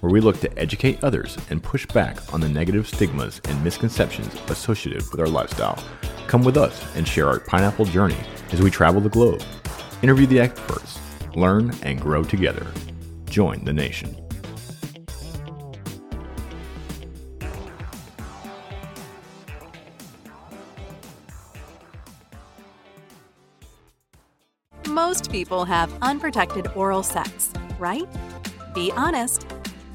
where we look to educate others and push back on the negative stigmas and misconceptions associated with our lifestyle. Come with us and share our pineapple journey as we travel the globe, interview the experts, learn and grow together. Join the nation. Most people have unprotected oral sex, right? Be honest.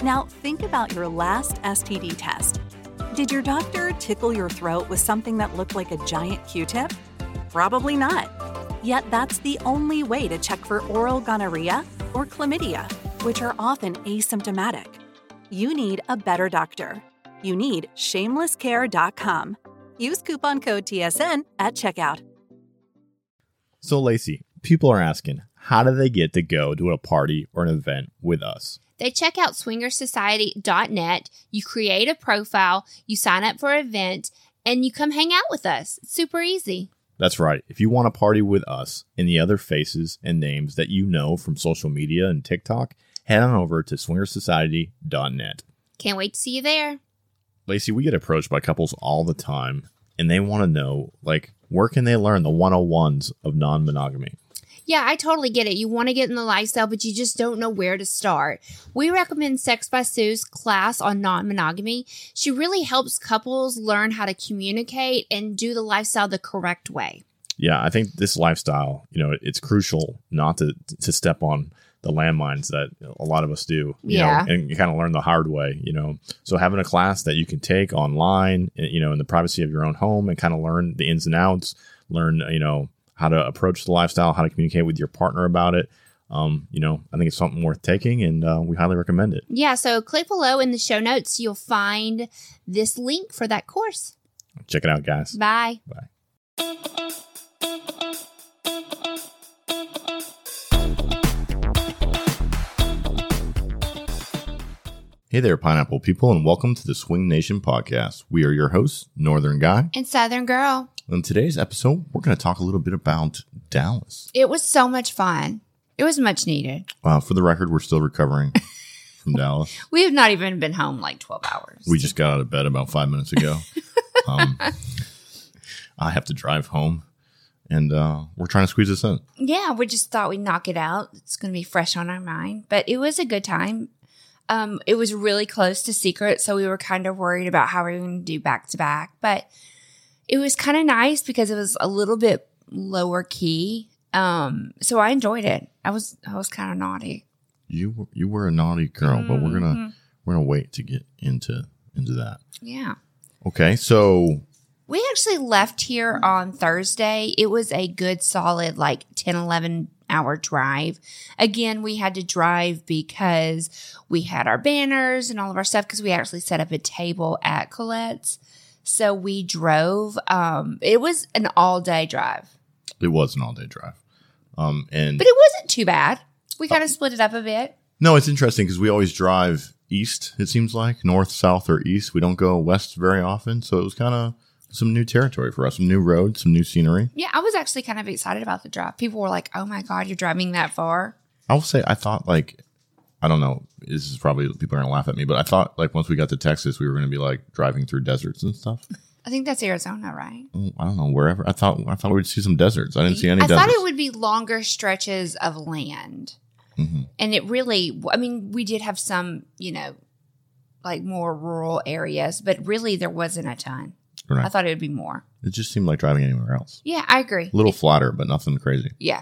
Now think about your last STD test. Did your doctor tickle your throat with something that looked like a giant Q tip? Probably not. Yet that's the only way to check for oral gonorrhea or chlamydia, which are often asymptomatic. You need a better doctor. You need shamelesscare.com. Use coupon code TSN at checkout. So, Lacy, people are asking, how do they get to go to a party or an event with us? They check out swingersociety.net. You create a profile, you sign up for an event, and you come hang out with us. It's super easy. That's right. If you want to party with us and the other faces and names that you know from social media and TikTok, head on over to swingersociety.net. Can't wait to see you there. Lacy, we get approached by couples all the time and they want to know like where can they learn the 101s of non-monogamy? Yeah, I totally get it. You want to get in the lifestyle, but you just don't know where to start. We recommend Sex by Sue's class on non monogamy. She really helps couples learn how to communicate and do the lifestyle the correct way. Yeah, I think this lifestyle, you know, it's crucial not to to step on the landmines that a lot of us do. You Yeah. know, and you kind of learn the hard way, you know. So having a class that you can take online, eh, you know, in the privacy of your own home and kind of learn the ins and outs, learn, you know, how to approach the lifestyle, how to communicate with your partner about it. Um, you know, I think it's something worth taking and uh, we highly recommend it. Yeah, so click below in the show notes. You'll find this link for that course. Check it out, guys. Bye. Bye. Hey there, pineapple people, and welcome to the Swing Nation podcast. We are your hosts, Northern Guy. And Southern Girl. On today's episode, we're going to talk a little bit about Dallas. It was so much fun. It was much needed. Uh, for the record, we're still recovering from Dallas. We have not even been home like 12 hours. We just got out of bed about five minutes ago. um, I have to drive home, and uh, we're trying to squeeze this in. Yeah, we just thought we'd knock it out. It's going to be fresh on our mind. But it was a good time. Um, it was really close to secret, so we were kind of worried about how we were going to do back to back. But it was kind of nice because it was a little bit lower key. Um, so I enjoyed it. I was I was kind of naughty. You were- you were a naughty girl, but we're Mm-hmm. gonna we're gonna wait to get into into that. Yeah. Okay, so We actually left here on Thursday. It was a good solid like 10, 11 hour drive. Again, we had to drive because we had our banners and all of our stuff because we actually set up a table at Colette's. So we drove. Um, it was an all day drive, it was an all day drive. Um, and but it wasn't too bad. We kind of split it up a bit. no, it's interesting because we always drive east. It seems like north, south, or east. We don't go west very often, so it was kind of some new territory for us, some new roads, some new scenery. Yeah, I was actually kind of excited about the drive. People were like, oh my God, you're driving that far. I will say, I thought like, I don't know, this is probably people are gonna laugh at me, but I thought like once we got to Texas, we were gonna be like driving through deserts and stuff. I think that's Arizona, right? Mm, I don't know wherever. I thought I thought we'd see some deserts. I didn't see any deserts. I deserts. thought it would be longer stretches of land. Mhm. And it really, I mean, we did have some, you know, like more rural areas, but really there wasn't a ton. Right. I thought it would be more. It just seemed like driving anywhere else. Yeah, I agree. A little flatter, but nothing crazy. Yeah.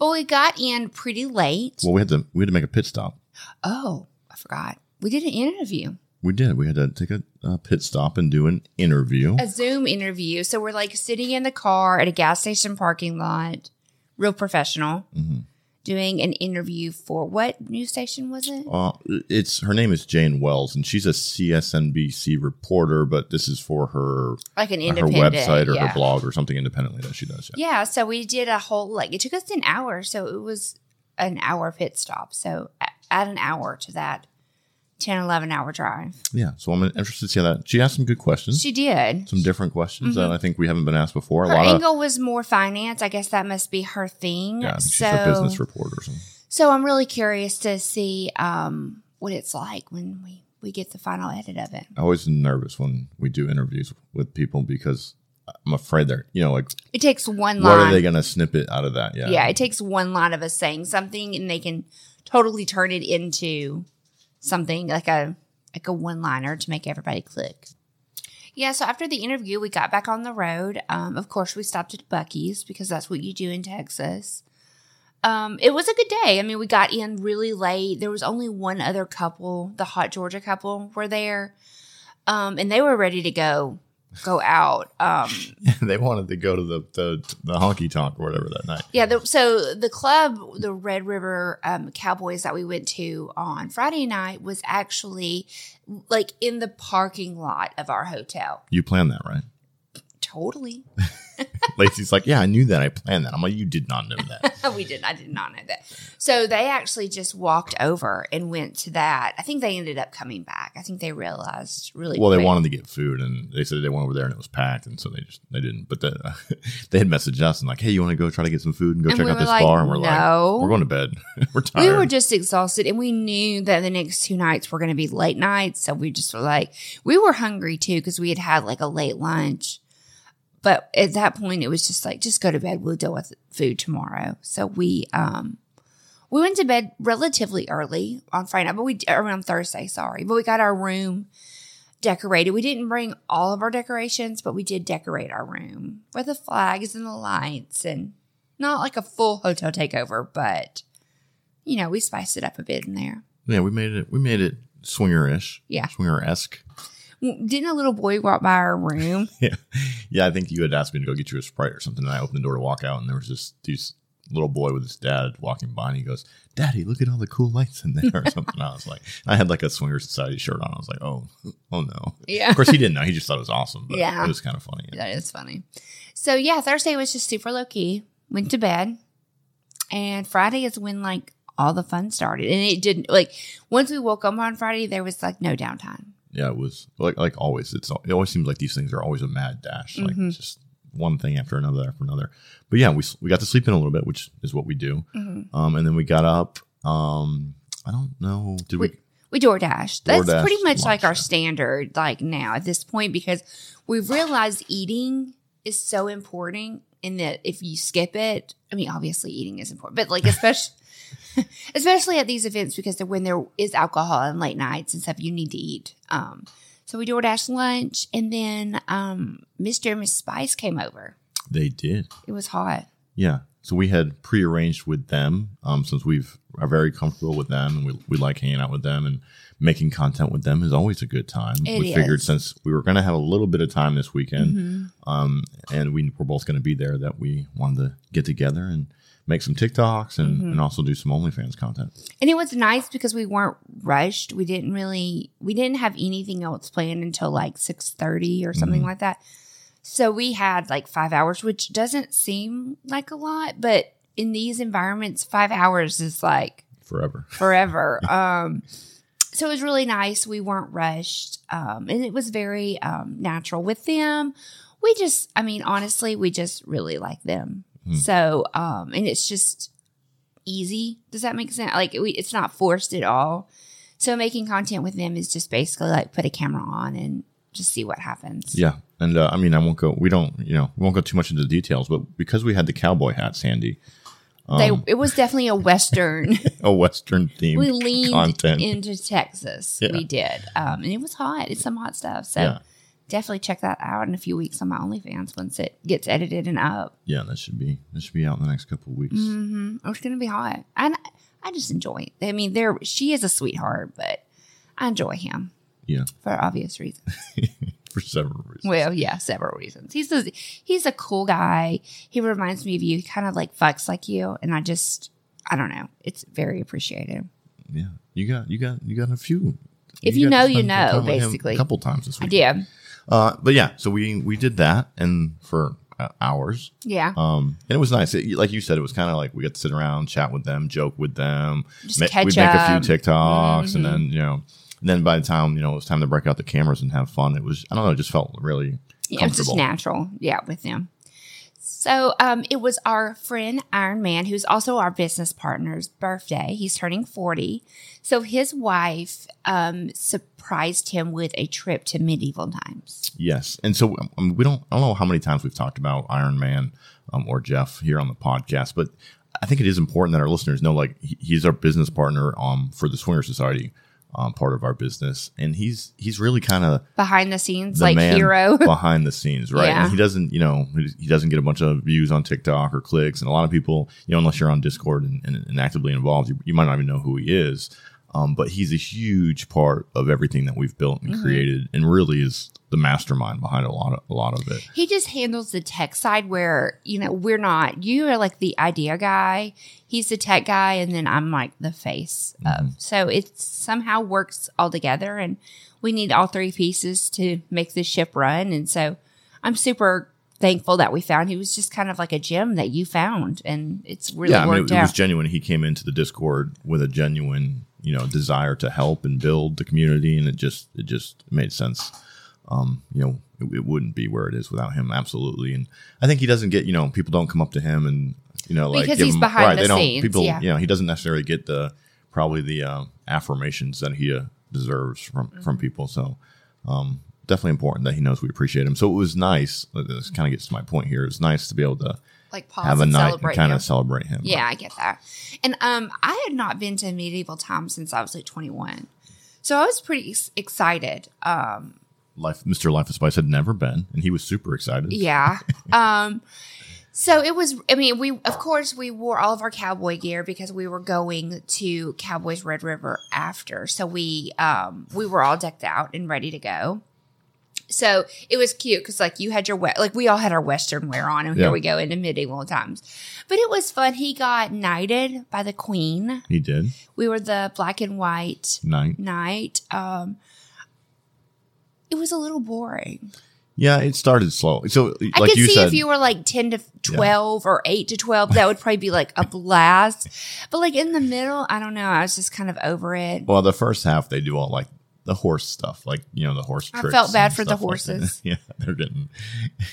But we got in pretty late. Well, we had to we had to make a pit stop. Oh, I forgot. We did an interview, We did. We had to take a, a pit stop and do an interview. a Zoom interview. So we're like sitting in the car at a gas station parking lot, real professional. Mhm. Doing an interview for what news station was it? Uh, it's her name is Jane Wells, and she's a CNBC reporter. But this is for her Like an her independent website or yeah. her blog or something independently that she does. Yeah. Yeah, so we did a whole like it took us an hour, so it was an hour pit stop. So add an hour to that 10, 11 hour drive. yeah. So I'm interested to see how that. She asked some good questions, She did. some different questions that I think we haven't been asked before. A Mm-hmm. Her lot of angle was more finance. I guess that must be her thing. yeah, think she's so, a business reporter or something. so I'm really curious to see um, what it's like when we, we get the final edit of it. I always nervous when we do interviews with people because I'm afraid they're you know like It takes one what are they going to snippet out of that? Yeah. yeah, it takes one line of us saying something and they can totally turn it into something like a like a one liner to make everybody click. Yeah, so after the interview, we got back on the road. Um, of course, we stopped at Buc-ee's because that's what you do in Texas. Um, it was a good day. I mean, we got in really late. There was only one other couple, the Hot Georgia couple, were there, um, and they were ready to go go out. Um, they wanted to go to the the, the honky tonk or whatever that night. Yeah, the, so the club, the Red River um, Cowboys that we went to on Friday night was actually like in the parking lot of our hotel. You planned that, right? Totally. Lacy's like, yeah, I knew that. I planned that. I'm like, you did not know that. we did. I did not know that. So they actually just walked over and went to that. I think they ended up coming back. I think they realized really well, they wanted to get food, and they said they went over there and it was packed, and so they just they didn't. But the, they had messaged us and like, hey, you want to go try to get some food and go And check we out this like, bar? And we're like "No." like, we're going to bed. we're tired. We were just exhausted and we knew that the next two nights were going to be late nights. So we just were like, we were hungry too because we had had like a late lunch. But at that point, it was just like, just go to bed. We'll deal with food tomorrow. So we, um, we went to bed relatively early on Friday but we, or on Thursday, sorry, but we got our room decorated. We didn't bring all of our decorations, but we did decorate our room with the flags and the lights and not like a full hotel takeover, but you know, we spiced it up a bit in there. yeah, we made it. We made it swinger ish. Yeah. swinger esque. Didn't a little boy walk by our room? Yeah, yeah. I think you had asked me to go get you a sprite or something, and I opened the door to walk out, and there was this this little boy with his dad walking by, and he goes, "Daddy, look at all the cool lights in there," or something. I was like, I had like a swinger society shirt on. I was like, oh, oh no. Yeah. Of course, he didn't know. He just thought it was awesome. But Yeah. it was kind of funny. Yeah. That is funny. So yeah, Thursday was just super low key. Went to bed, and Friday is when like all the fun started. And it didn't like once we woke up on Friday, there was like no downtime. Yeah, it was like like always. It's it always seems like these things are always a mad dash, like Mm-hmm. just one thing after another after another. But yeah, we we got to sleep in a little bit, which is what we do. Mm-hmm. Um, and then we got up. Um, I don't know. Did we? We, we DoorDash. That's DoorDash pretty much like our standard, like now at this point, because we've realized eating is so important. In that, if you skip it, I mean, obviously eating is important, but like especially, especially at these events, because when there is alcohol and late nights and stuff, you need to eat. Um, so we DoorDash lunch, and then um, Mr. and Miss Spice came over. They did. It was hot. Yeah. So we had prearranged with them, um, since we've are very comfortable with them and we, we like hanging out with them and making content with them is always a good time. It we figured since we were going to have a little bit of time this weekend, Mm-hmm. um, and we were both going to be there, that we wanted to get together and make some TikToks and, Mm-hmm. and also do some OnlyFans content. And it was nice because we weren't rushed. We didn't really we didn't have anything else planned until like 6:30 or something like that. So we had like 5 hours, which doesn't seem like a lot, but in these environments 5 hours is like Forever. forever. um so it was really nice. We weren't rushed. Um and it was very um natural with them. We just I mean honestly, we just really like them. So um and it's just easy. Does that make sense? Like we, it's not forced at all. So making content with them is just basically like put a camera on and just see what happens. Yeah. And uh, I mean, I won't go, we don't, you know, we won't go too much into the details, but because we had the cowboy hat, Sandy, they Um, it was definitely a western. a Western themed we leaned content. into Texas. Yeah. We did, um, and it was hot. It's some hot stuff. So Yeah. Definitely check that out in a few weeks on my OnlyFans once it gets edited and up. yeah, that should be, that should be out in the next couple of weeks. Mm-hmm. Oh, it's gonna be hot, and I just enjoy it. I mean, there she is a sweetheart, but I enjoy him Yeah. for obvious reasons. For several reasons. Well, yeah, several reasons. He's a he's a cool guy. He reminds me of you. He kind of like fucks like you, and I just I don't know. It's very appreciated. Yeah, you got you got you got a few. If you got know, you know, time with him basically. a couple times this week. I did. Uh, but yeah, so we we did that and for uh, hours. Yeah. Um, and it was nice. It, like you said, it was kind of like we got to sit around, chat with them, joke with them. Just Ma- catch we'd make a. Mm-hmm. few TikToks, and then you know, and then by the time you know it was time to break out the cameras and have fun, it was I don't know, it just felt really Yeah, it was just natural. Yeah, with them. So um, it was our friend Iron Man, who's also our business partner's birthday. He's turning 40. So his wife um, surprised him with a trip to medieval times. Yes, and so um, we don't. I don't know how many times we've talked about Iron Man um, or Jeff here on the podcast, but I think it is important that our listeners know, like, he's our business partner um, for the Swinger Society, um, part of our business, and he's he's really kind of Behind the scenes, the like hero. behind the scenes, right? Yeah. And he doesn't, you know, he- he doesn't get a bunch of views on TikTok or clicks, and a lot of people, you know, unless you're on Discord and, and, and actively involved, you, you might not even know who he is. Um, but he's a huge part of everything that we've built Mm-hmm. and created, and really is the mastermind behind a lot of a lot of it. he just handles the tech side where, you know, we're not, you are like the idea guy. He's the tech guy. And then I'm like the face of. So it somehow works all together. And we need all three pieces to make the ship run. And so I'm super thankful that we found he was just kind of like a gem that you found. And it's really yeah, I mean, it, it was genuine. He came into the Discord with a genuine, you know, desire to help and build the community, and it just it just made sense. Um, you know, it, it wouldn't be where it is without him, absolutely. And I think he doesn't get, you know, people don't come up to him and you know, like Because give he's him, behind right, the they don't, scenes, People, yeah. you know, he doesn't necessarily get the probably the uh, affirmations that he uh, deserves from from Mm-hmm. people. So. Um, definitely important that he knows we appreciate him. So it was nice. This kind of gets to my point here. It's nice to be able to like pause have a night celebrate and kind him. of celebrate him. Yeah, I get that. And um, I had not been to medieval times since I was like 21. So I was pretty ex- excited. Um, Life, Mr. Life of Spice had never been, and he was super excited. yeah. um, so it was, I mean, we, of course, we wore all of our cowboy gear because we were going to Cowboys Red River after. So we, um, we were all decked out and ready to go. So it was cute because like you had your we- like we all had our western wear on and Yeah. here we go into medieval times. But it was fun. He got knighted by the queen. He did. We were the black and white knight. knight. Um, it was a little boring. Yeah, it started slow. So, I like could you see said, if you were like 10 to 12 or 8 to 12, that would probably be like a blast. But like in the middle, I don't know. I was just kind of over it. well, the first half they do all like the horse stuff, like you know the horse. I felt bad for the stuff like horses. yeah, they're getting.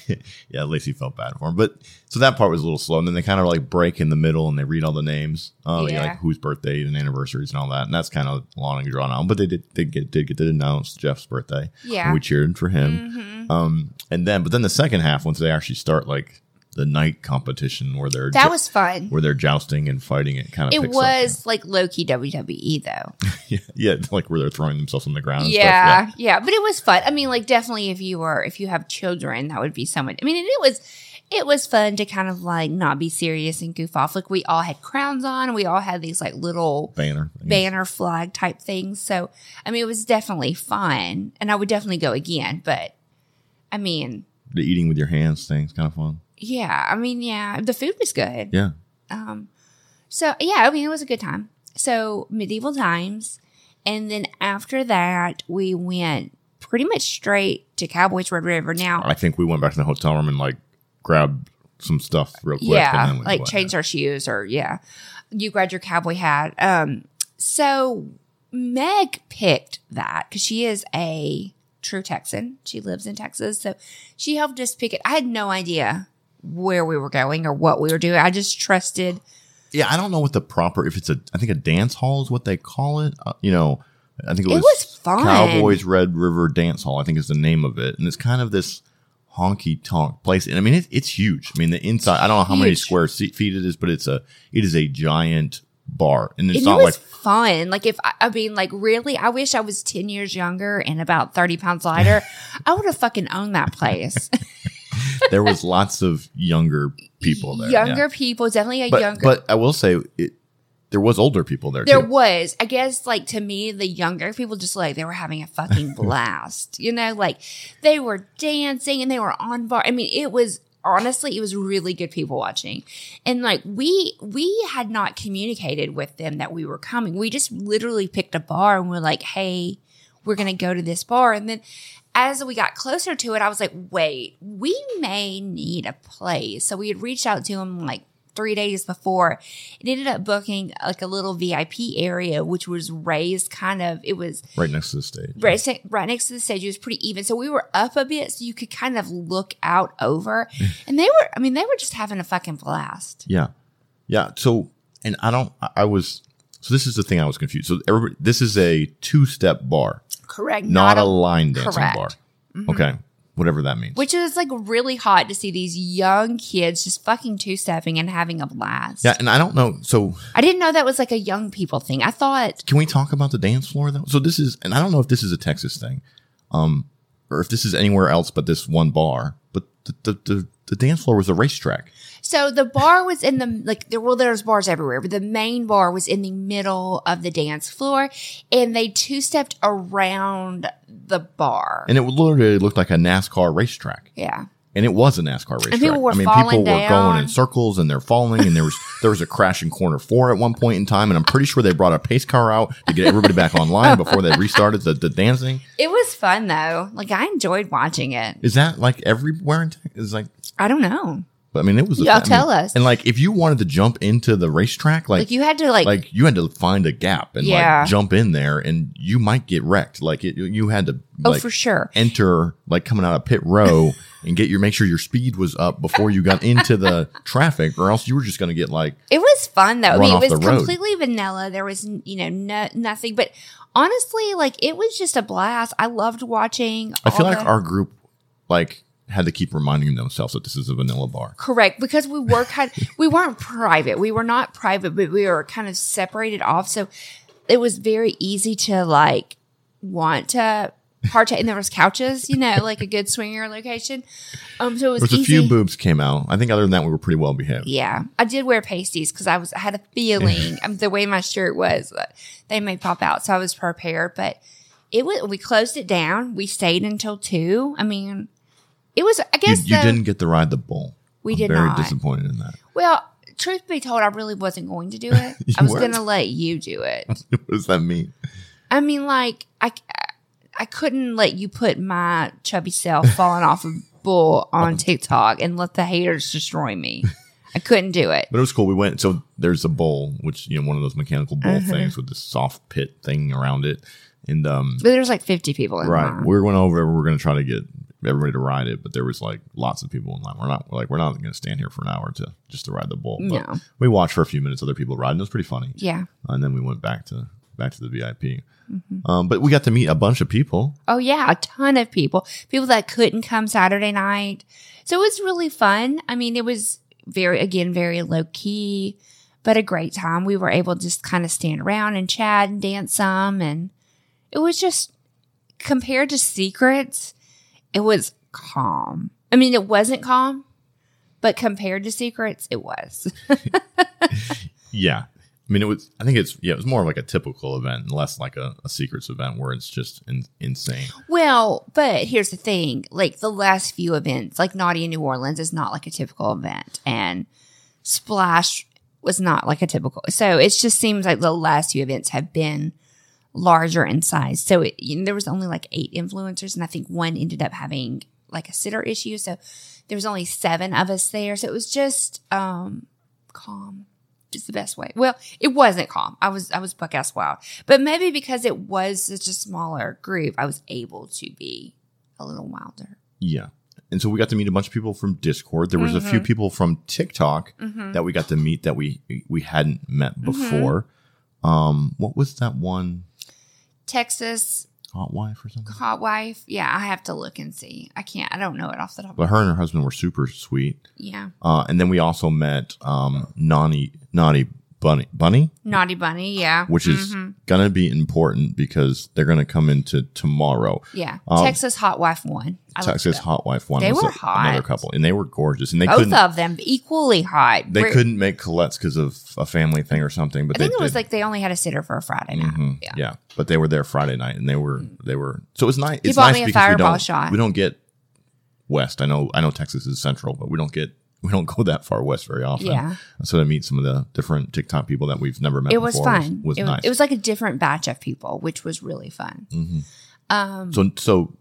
yeah, Lacy felt bad for him, but so that part was a little slow, and then they kind of like break in the middle and they read all the names, oh, yeah. Like whose birthday and anniversaries and all that, and that's kind of long and drawn out. But they did they get did get to announce Jeff's birthday. Yeah. we cheered for him. Um, and then but then the second half, once they actually start like the knight competition where they're That ju- was fun. where they're jousting and fighting, it kind of It picks up. was like low key WWE though. yeah, yeah, like where they're throwing themselves on the ground. Yeah, stuff. yeah, But it was fun. I mean, like definitely if you were, if you have children, that would be so much. I mean, and it was, it was fun to kind of like not be serious and goof off. Like we all had crowns on. We all had these like little banner. things. banner flag type things. So, I mean, it was definitely fun, and I would definitely go again. But, I mean, The eating with your hands thing's kind of fun. Yeah, I mean, yeah, the food was good. Yeah, Um, so yeah, I mean, it was a good time. So medieval times, and then after that, we went pretty much straight to Cowboys Red River. Now, I think we went back to the hotel room and like grabbed some stuff real quick. yeah, we like changed our shoes, or yeah, you grabbed your cowboy hat. Um, so Meg picked that because she is a true Texan. She lives in Texas, so she helped us pick it. I had no idea where we were going or what we were doing. I just trusted. Yeah, I don't know what the proper if it's a I think a dance hall is what they call it. Uh, you know, I think it It was, was fun. Cowboys Red River Dance Hall. I think is the name of it, and it's kind of this honky tonk place. And I mean, it, it's huge. I mean, the inside. I don't know how many square seat feet it is, but it's a it is a giant bar, and it's and not it was like fun. Like if I, I mean, like really, I wish I was ten years younger and about thirty pounds lighter. I would have fucking owned that place. there was lots of younger people there. younger yeah. people, definitely a but, younger. But I will say it. There was older people there. there too. was, I guess, like to me, the younger people just like they were having a fucking blast. You know, like they were dancing and they were on bar. I mean, it was honestly, it was really good people watching. And like we we had not communicated with them that we were coming. We just literally picked a bar and we're like, "Hey, we're going to go to this bar." And then as we got closer to it, I was like, "Wait, we may need a place." So we had reached out to him like three days before it ended up booking like a little vip area which was raised kind of it was Right next to the stage. right, right next to the stage. It was pretty even. So we were up a bit so you could kind of look out over. and they were, I mean, they were just having a fucking blast. Yeah. Yeah. So, and I don't, I- I was, so this is the thing I was confused. So, everybody, this is a two step bar, Correct. not, a, line dancing correct. Mm-hmm. bar. Okay. Whatever that means. Which is like really hot to see these young kids just fucking two stepping and having a blast. yeah. And I don't know. So, I didn't know that was like a young people thing. I thought, can we talk about the dance floor though? So, this is, and I don't know if this is a Texas thing, um, or if this is anywhere else but this one bar, but the, the, the, the dance floor was a racetrack. So the bar was in the, like, there, well, there's bars everywhere, but the main bar was in the middle of the dance floor and they two stepped around the bar. And it literally looked like a NASCAR racetrack. yeah. and it was a NASCAR racetrack. people were I mean, people were going in circles and they're falling, and there was there was a crash in corner four at one point in time, and I'm pretty sure they brought a pace car out to get everybody back online before they restarted the, the dancing. It was fun though. Like I enjoyed watching it. Is that like everywhere in Texas? Is like, I don't know. But I mean, it was. a- Y'all I mean, tell us. And like, if you wanted to jump into the racetrack, like, Like you had to like, like you had to find a gap and Yeah. like jump in there, and you might get wrecked. Like it, you had to. oh like, for sure. enter like coming out of pit row and get your make sure your speed was up before you got into the traffic or else you were just going to get like It was fun though. I Run mean, off it was the road. completely vanilla. There was you know no, nothing, but honestly, like it was just a blast. I loved watching. I feel all like the- our group like had to keep reminding themselves that this is a vanilla bar. correct because we were kind. we weren't private. We were not private, but we were kind of separated off. So it was very easy to like want to partake. And there was couches, you know, like a good swinger location. Um, so it was There was a easy. few boobs came out. I think other than that we were pretty well behaved. Yeah, I did wear pasties because I was I had a feeling um, the way my shirt was that they may pop out, so I was prepared. But it was we closed it down. We stayed until two. I mean, it was I guess you the- didn't get to ride the bull. We I'm did very not. disappointed in that. Well, truth be told, I really wasn't going to do it. I was going to let you do it. what does that mean? I mean, like I I couldn't let you put my chubby self falling off a bull on TikTok and let the haters destroy me. I couldn't do it. But it was cool. We went so there's a bowl, which you know, one of those mechanical bowl Mm-hmm. things with this soft pit thing around it. And um But there's like 50 people in Right. line. We went over. We're going to try to get everybody to ride it, but there was like lots of people in line. We're not we're like we're not going to stand here for an hour to just to ride the bull. But No. We watched for a few minutes other people riding. It was pretty funny. Yeah. And then we went back to back to the VIP. Mm-hmm. Um, but we got to meet a bunch of people. Oh yeah, a ton of people. People that couldn't come Saturday night. So it was really fun. I mean, it was very again very low key, but a great time. We were able to just kind of stand around and chat and dance some and it was just compared to secrets, it was calm. I mean, it wasn't calm, but compared to secrets, it was. Yeah. I mean, it was. I think it's yeah. It was more like a typical event, and less like a, a secrets event where it's just in, insane. Well, but here's the thing: like the last few events, like Naughty in New Orleans, is not like a typical event, and Splash was not like a typical. So it just seems like the last few events have been larger in size. So it, you know, there was only like eight influencers, and I think one ended up having like a sitter issue. So there was only seven of us there. So it was just um calm. Is the best way. Well, it wasn't calm. I was I was buck ass wild, but maybe because it was such a smaller group, I was able to be a little wilder. Yeah. And so we got to meet a bunch of people from Discord. There was a Mm-hmm. few people from TikTok that we got to meet that we we hadn't met Mm-hmm. before. Um, what was that one? Texas Hot wife or something? hot wife. Yeah, I have to look and see. I can't. I don't know it off the top. But her and her husband were super sweet. yeah, Uh, and then we also met um, Nani Naughty Bunny Bunny, naughty bunny. Yeah, which is Mm-hmm. gonna be important because they're gonna come into tomorrow. yeah. um, Texas hot wife one. I Texas. Hot Wife one They was were a- hot. another couple, and they were gorgeous. And they Both of them equally hot. they We're- couldn't make Colette's because of a family thing or something. But I think they it was did. like they only had a sitter for a Friday night. Mhm. Yeah. yeah. but they were there Friday night, and they were they were. So it's nice. It's nice me a because we don't shot. we don't get west. I know I know Texas is central, but we don't get we don't go that far west very often. Yeah. So to meet some of the different TikTok people that we've never met it was fun. was, it, nice. it was like a different batch of people, which was really fun. Um, so so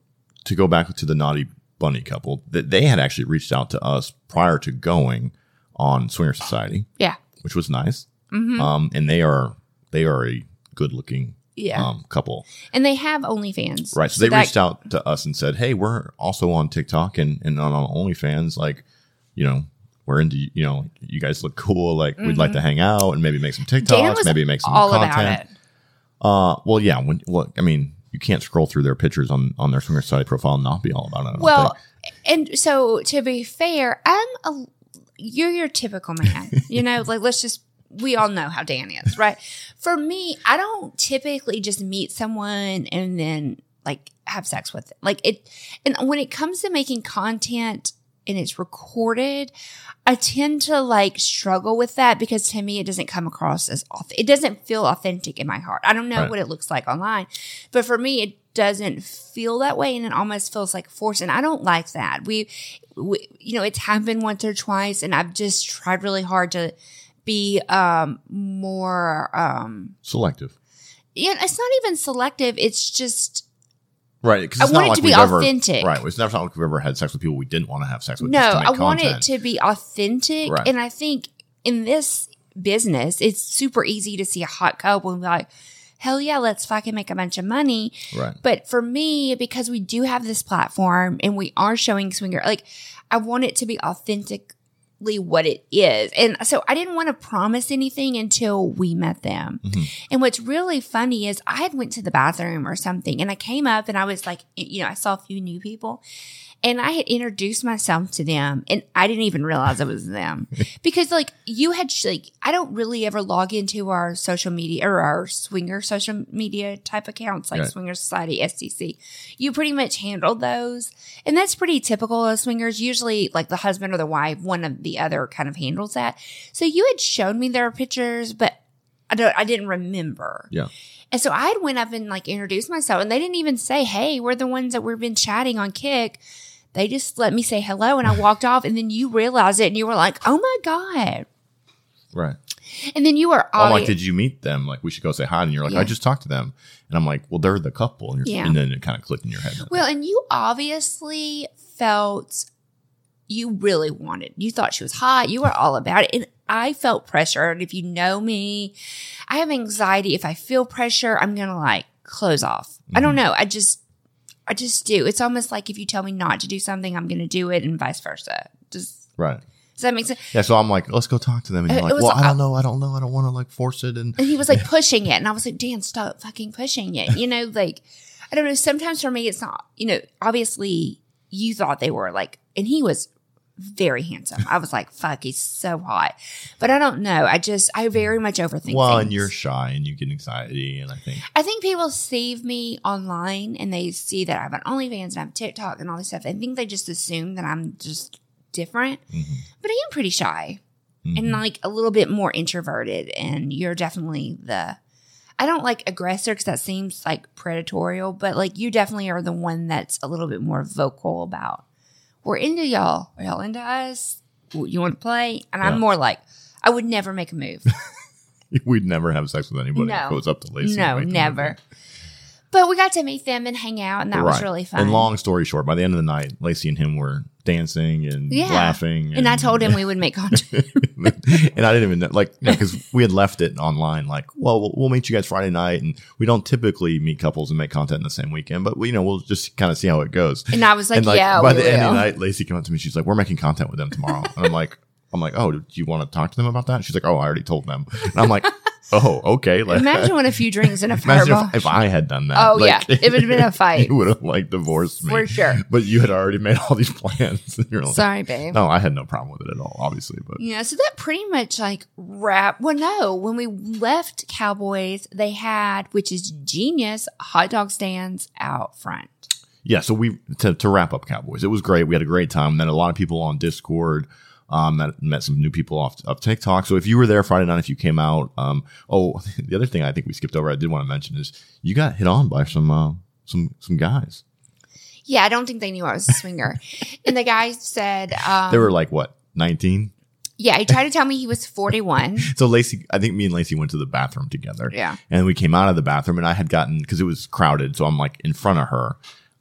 to go back to the naughty bunny couple, that they had actually reached out to us prior to going on Swinger Society, Yeah. which was nice. Mm-hmm. Um, and they are they are a good looking Yeah. um, couple. and they have OnlyFans. Right. So, they that- reached out to us and said, Hey, we're also on TikTok and, and on OnlyFans. Like, you know, we're into, you know, you guys look cool. Like, we'd like to hang out and maybe make some TikToks, Mm-hmm. maybe make some all content. about it. Uh, well, yeah. When, well, I mean, you can't scroll through their pictures on, on their Swinger Society profile and not be all about it. Well, and so to be fair, I'm a you're your typical man. you know, like let's just we all know how Dan is, right? For me, I don't typically just meet someone and then like have sex with them. Like it and when it comes to making content and it's recorded, I tend to like struggle with that because to me it doesn't come across as auth- it doesn't feel authentic in my heart. I don't know Right. what it looks like online, but for me it doesn't feel that way and it almost feels like forced and I don't like that. We, we you know it's happened once or twice and I've just tried really hard to be um more um selective. yeah, it's not even selective. It's just Right. Because I it's want not it like to be we've ever- authentic. right. It's never not like we've ever had sex with people we didn't want to have sex with. no. I make want it to be authentic, Right. and I think in this business, it's super easy to see a hot couple and be like, "Hell yeah, let's fucking make a bunch of money." Right. But for me, because we do have this platform and we are showing swinger, like I want it to be authentically what it is. And so I didn't want to promise anything until we met them. Mm-hmm. And what's really funny is I had went to the bathroom or something and I came up and I was like, you know, I saw a few new people and I had introduced myself to them and I didn't even realize it was them because like you had like I don't really ever log into our social media or our swinger social media type accounts like Right. Swinger Society SDC. You pretty much handled those and that's pretty typical of swingers. Usually like the husband or the wife, one of the other kind of handles that. So you had shown me their pictures, but I don't I didn't remember. Yeah. And so I had went up and like introduced myself and they didn't even say, Hey, we're the ones that we've been chatting on Kick. They just let me say hello and I walked off and then you realized it and you were like, Oh my God. Right. And then you were I'm like, did you meet them? Like, we should go say hi. And you're like, Yeah. I just talked to them. And I'm like, well, they're the couple. And, you're, Yeah. and then it kind of clicked in your head. Well, and you obviously felt you really wanted. You thought she was hot. You were all about it. And I felt pressure. And if you know me, I have anxiety. If I feel pressure, I'm going to like close off. I don't mm-hmm. know. I just, I just do. It's almost like if you tell me not to do something, I'm going to do it and vice versa. Just, right. does that make sense? Yeah. So I'm like, let's go talk to them. And Uh, you're like, was well, I don't know. I don't know. I don't want to like force it. And And he was like pushing it. And I was like, Dan, stop fucking pushing it. You know, like, I don't know. Sometimes for me, it's not, you know, obviously you thought they were like, and he was very handsome. I was like, fuck, he's so hot. But I don't know. I just, I very much overthink well, things. and you're shy and you get anxiety. And I think, I think people see me online and they see that I have an OnlyFans and I have TikTok and all this stuff. I think they just assume that I'm just different. Mm-hmm. But I am pretty shy and like a little bit more introverted. And you're definitely the, I don't like aggressor because that seems like predatorial, but like you definitely are the one that's a little bit more vocal about, we're into y'all. Are y'all into us? You want to play? And Yeah. I'm more like, I would never make a move. we'd never have sex with anybody No. if it was up to Lacy. No, never. But we got to meet them and hang out, and that was really fun. And long story short, by the end of the night, Lacy and him were dancing and Yeah. laughing. and I told him we would make content. and I didn't even know, like, because we had left it online, like, well, well, we'll meet you guys Friday night. And we don't typically meet couples and make content in the same weekend, but we, you know, we'll just kind of see how it goes. and I was like, and like, yeah, by the end of the night, Lacy came up to me. She's like, we're making content with them tomorrow. and I'm like, I'm like, oh, do you want to talk to them about that? She's like, oh, I already told them. And I'm like, oh, okay. Like, Imagine with a few drinks and a fireball. if, if I had done that. Oh, yeah. It would've been a fight. You would have like divorced me For sure. But you had already made all these plans. And you're like, Sorry, babe. no, I had no problem with it at all, obviously. But Yeah, so that pretty much like wrap. Well, no, when we left Cowboys, they had, which is genius, hot dog stands out front. yeah, so we to, to wrap up Cowboys, it was great. We had a great time. Then a lot of people on Discord. Um, met, met some new people off of TikTok. So if you were there Friday night, if you came out, um, oh, the other thing I think we skipped over, I did want to mention is you got hit on by some, uh, some, some guys. Yeah, I don't think they knew I was a swinger. and the guy said, um, they were like what, nineteen? yeah, he tried to tell me he was 41. So Lacy, I think me and Lacy went to the bathroom together. Yeah. And we came out of the bathroom and I had gotten, cause it was crowded. So I'm like in front of her.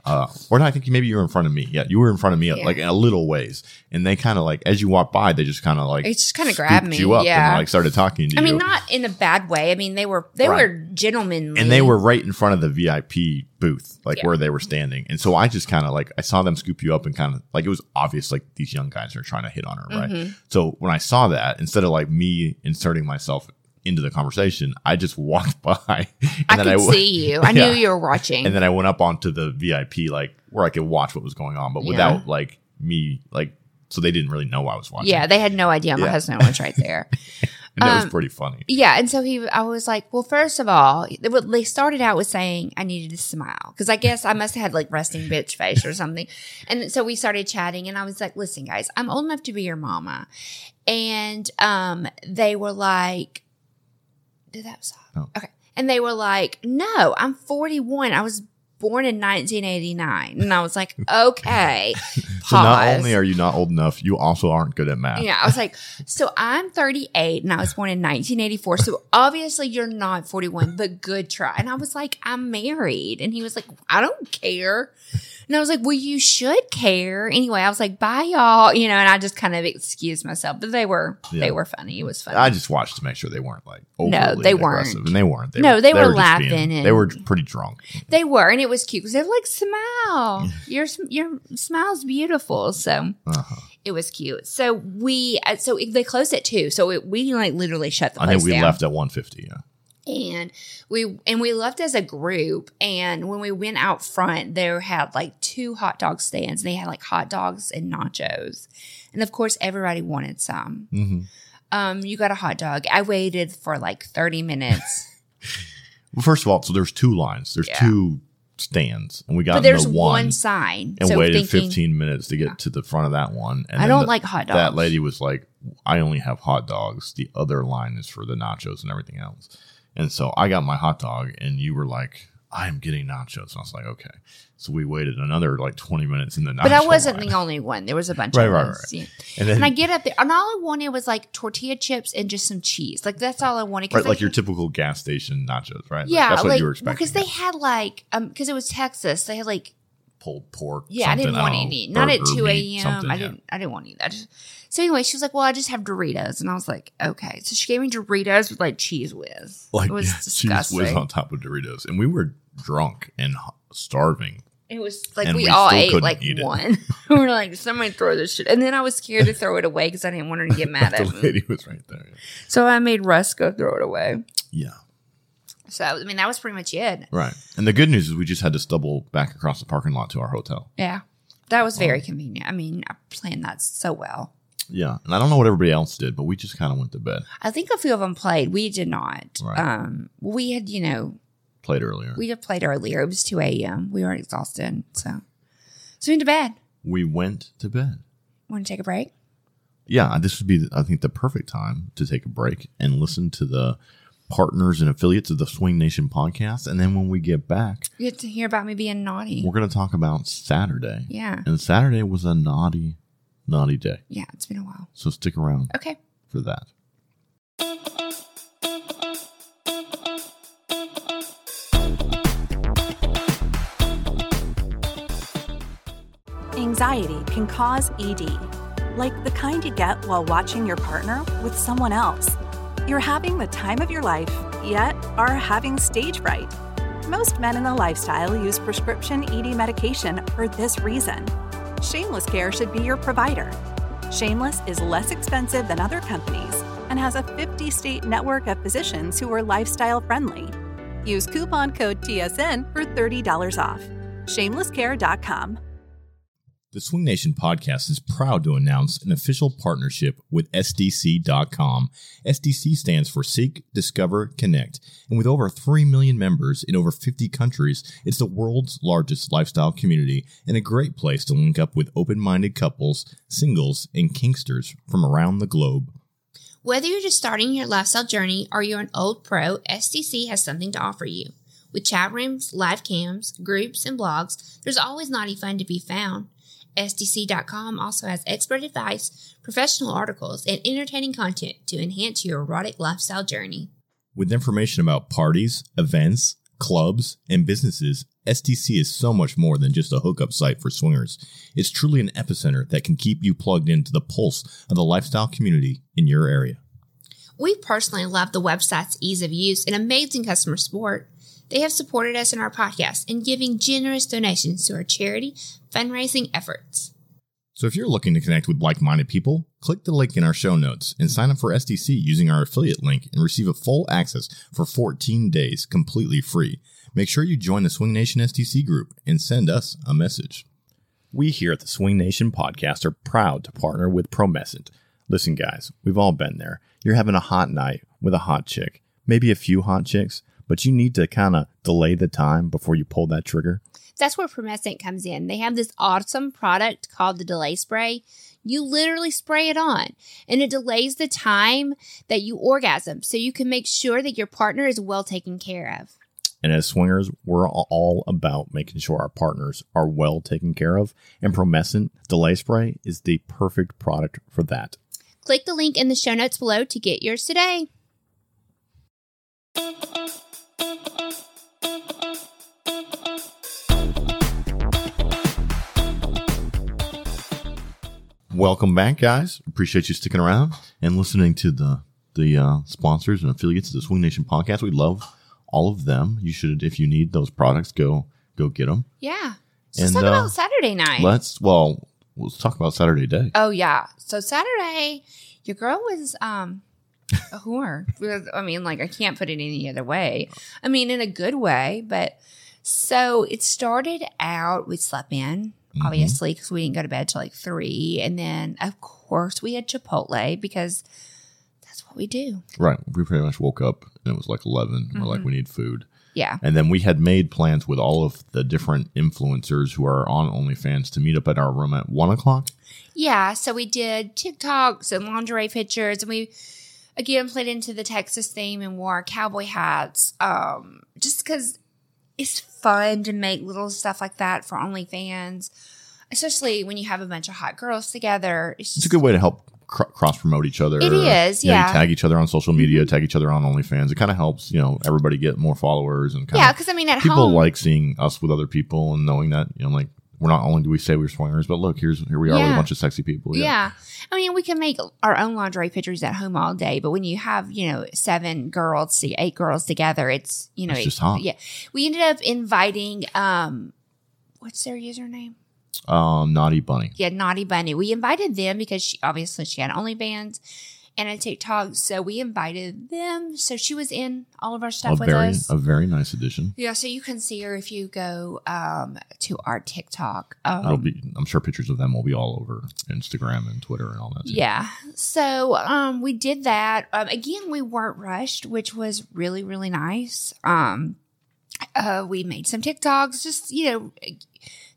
Uh, or no, I think maybe you were in front of me. Yeah. You were in front of me Yeah. like a little ways. And they kind of like, as you walk by, they just kind of like, He just kind of grabbed me. you up yeah. and like started talking to I you. I mean, not in a bad way. I mean, they were they Right. were gentlemen, and they were right in front of the VIP booth, like Yeah. where they were standing. And so I just kind of like I saw them scoop you up and kind of like it was obvious like these young guys are trying to hit on her, right? Mm-hmm. So when I saw that, instead of like me inserting myself into the conversation, I just walked by. And I could w- see you. I Yeah. knew you were watching. And then I went up onto the VIP like where I could watch what was going on, but Yeah. without like me like so they didn't really know I was watching. yeah, they had no idea my Yeah. husband was right there. and that was um, pretty funny. Yeah, and so he, I was like, well, first of all, they, they started out with saying I needed to smile because I guess I must have had like resting bitch face or something, and so we started chatting, and I was like, listen, guys, I'm old enough to be your mama, and um, they were like, did that stop? Oh. No. Okay, and they were like, no, I'm 41. I was born in 1989, and I was like, okay, So not only are you not old enough, you also aren't good at math. Yeah, I was like, so I'm 38 and I was born in 1984. So obviously you're not 41, but good try. And I was like, I'm married. And he was like, I don't care. And I was like, well, you should care. Anyway, I was like, bye y'all, you know, and I just kind of excused myself, but they were, Yeah. they were funny. It was funny. I just watched to make sure they weren't like No, they aggressive. weren't. and they weren't. They No, they were just laughing they and- were pretty drunk. they were, and it was cute because they were like, smile. Your, your smile's beautiful. So Uh-huh. it was cute. So we, uh, so they closed at two. So it, we like literally shut the I place think we down. left at one fifty. Yeah, and we and we left as a group and when we went out front there had like two hot dog stands and they had like hot dogs and nachos and of course everybody wanted some mm-hmm. um you got a hot dog i waited for like 30 minutes well, first of all, so there's two lines. There's Yeah. two stands, and we got but there's the one, one, sign and so waited thinking, 15 minutes to get to the front of that one. And i don't the- like hot dogs that lady was like, "I only have hot dogs. The other line is for the nachos and everything else." And so I got my hot dog, and you were like, "I am getting nachos." And I was like, "Okay." So we waited another like 20 minutes in the nacho but I wasn't line. the only one. There was a bunch Right, of right, us. right. Yeah. And then And I get up there, and all I wanted was like tortilla chips and just some cheese. Like that's all I wanted. right, they like your typical gas station nachos, right? Like, yeah, that's what like you were expecting. because they had like um because it was Texas. They had like pulled pork. Yeah, I didn't want don't any. Not at two a.m. I yeah. didn't. I didn't want any. I just. So anyway, she was like, "Well, I just have Doritos," and I was like, "Okay." So she gave me Doritos with like Cheez Whiz. Like it was yeah, Cheez Whiz on top of Doritos, and we were drunk and starving. It was like we, we all ate like eat one. we were like, "Somebody throw this shit," and then I was scared to throw it away because I didn't want her to get mad the at me. lady was right there. So I made Russ go throw it away. Yeah, So I mean, that was pretty much it. right. And the good news is we just had to stumble back across the parking lot to our hotel. Yeah, that was very convenient. I mean, I planned that so well. Yeah, and I don't know what everybody else did, but we just kind of went to bed. I think a few of them played. We did not. Right. Um, we had, you know, Played earlier. We had played earlier. It was 2 a.m. We were exhausted. So, so we went to bed. we went to bed. Want to take a break? Yeah, this would be, I think, the perfect time to take a break and listen to the partners and affiliates of the Swing Nation podcast. And then when we get back, You get to hear about me being naughty. we're going to talk about Saturday. Yeah. And Saturday was a naughty, naughty day. Yeah, it's been a while. So stick around Okay. for that. Anxiety can cause ED, like the kind you get while watching your partner with someone else. You're having the time of your life, yet are having stage fright. Most men in the lifestyle use prescription ED medication for this reason. Shameless Care should be your provider. Shameless is less expensive than other companies and has a 50 state network of physicians who are lifestyle friendly. Use coupon code TSN for $30 off. Shamelesscare.com. The Swing Nation podcast is proud to announce an official partnership with SDC.com. SDC stands for Seek, Discover, Connect. And with over 3 million members in over 50 countries, it's the world's largest lifestyle community and a great place to link up with open minded couples, singles, and kinksters from around the globe. Whether you're just starting your lifestyle journey or you're an old pro, SDC has something to offer you. With chat rooms, live cams, groups, and blogs, there's always naughty fun to be found. SDC.com also has expert advice, professional articles, and entertaining content to enhance your erotic lifestyle journey. With information about parties, events, clubs, and businesses, SDC is so much more than just a hookup site for swingers. It's truly an epicenter that can keep you plugged into the pulse of the lifestyle community in your area. We personally love the website's ease of use and amazing customer support. They have supported us in our podcast and giving generous donations to our charity fundraising efforts. So if you're looking to connect with like-minded people, click the link in our show notes and sign up for SDC using our affiliate link and receive a full access for 14 days completely free. Make sure you join the Swing Nation SDC group and send us a message. We here at the Swing Nation podcast are proud to partner with Promescent. Listen, guys, we've all been there. You're having a hot night with a hot chick, maybe a few hot chicks, but you need to kind of delay the time before you pull that trigger. That's where Promescent comes in. They have this awesome product called the delay spray. You literally spray it on and it delays the time that you orgasm so you can make sure that your partner is well taken care of. And as swingers, we're all about making sure our partners are well taken care of. And Promescent Delay Spray is the perfect product for that. Click the link in the show notes below to get yours today. Welcome back, guys. Appreciate you sticking around and listening to the the uh, sponsors and affiliates of the Swing Nation podcast. We love all of them. You should, if you need those products, go go get them. Yeah. So let's And, talk uh, about Saturday night. Let's well, let's talk about Saturday day. Oh yeah. So Saturday, your girl was um a whore. I mean, like I can't put it any other way. I mean, in a good way, but so it started out. We slept in Mhm. obviously because we didn't go to bed till like three, and then of course we had Chipotle because that's what we do. Right. We pretty much woke up and it was like 11. We're Mm-hmm. like, we need food. Yeah. And then we had made plans with all of the different influencers who are on OnlyFans to meet up at our room at one o'clock. Yeah, so we did TikToks and lingerie pictures, and we again played into the Texas theme and wore cowboy hats. Um, just because it's fun to make little stuff like that for OnlyFans, especially when you have a bunch of hot girls together. It's, It's a good way to help cr- cross promote each other. It is, You know, yeah. Tag each other on social media, tag each other on OnlyFans. It kind of helps, you know, everybody get more followers and kind yeah, because I mean, at people home, like seeing us with other people and knowing that, you know, like we're not only do we say we're swingers, but look, here's here we are with a bunch of sexy people. Yeah. I mean, we can make our own lingerie pictures at home all day, but when you have, you know, seven girls to eight girls together, it's, you know, It's just hot. Yeah. We ended up inviting, um, what's their username? Um, Naughty Bunny. Yeah, Naughty Bunny. We invited them because she obviously she had OnlyFans and a TikTok. So we invited them. So she was in all of our A stuff with very us. a very nice addition. yeah, so you can see her if you go um, to our TikTok. Um, be I'm sure pictures of them will be all over Instagram and Twitter and all that. too. Yeah. So um we did that. Um again, we weren't rushed, which was really, really nice. Um uh we made some TikToks, just you know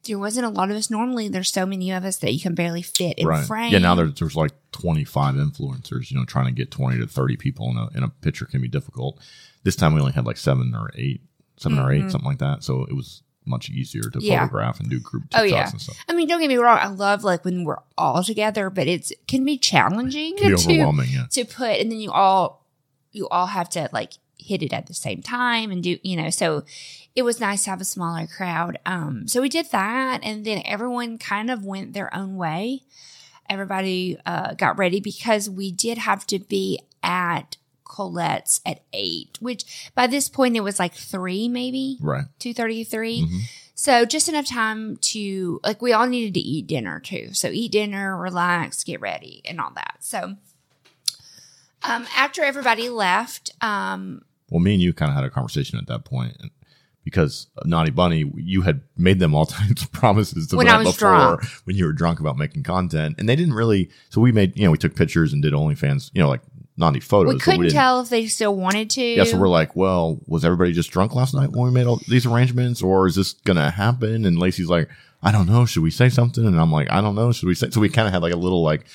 there wasn't a lot of us normally. There's so many of us that you can barely fit in right. frame. Yeah, now there's there's like 25 influencers. You know, trying to get 20 to 30 people in a in a picture can be difficult. This time we only had like seven or eight, 7 or eight, something like that. So it was much easier to Mm-hmm. Yeah. photograph and do group TikToks Oh, yeah. and stuff. I mean, don't get me wrong, I love like when we're all together, but it's can be challenging It can be to overwhelming. Yeah. to put and then you all you all have to like hit it at the same time and do you know so it was nice to have a smaller crowd. Um so we did that and then everyone kind of went their own way. Everybody uh got ready because we did have to be at colette's at eight which by this point it was like three maybe Right. 233 Mhm. so just enough time to like we all needed to eat dinner too. So eat dinner relax get ready and all that. So um after everybody left um Well, me and you kind of had a conversation at that point, and because uh, Naughty Bunny, you had made them all types of promises to When them before drunk. when you were drunk about making content, and they didn't really. So we made, you know, we took pictures and did OnlyFans, you know, like naughty photos. we couldn't didn't- tell if they still wanted to Yeah, so we're like, well, was everybody just drunk last night when we made all these arrangements, or is this gonna happen? And Lacy's like, I don't know. Should we say something? And I'm like, I don't know. Should we say? So we kind of had like a little like,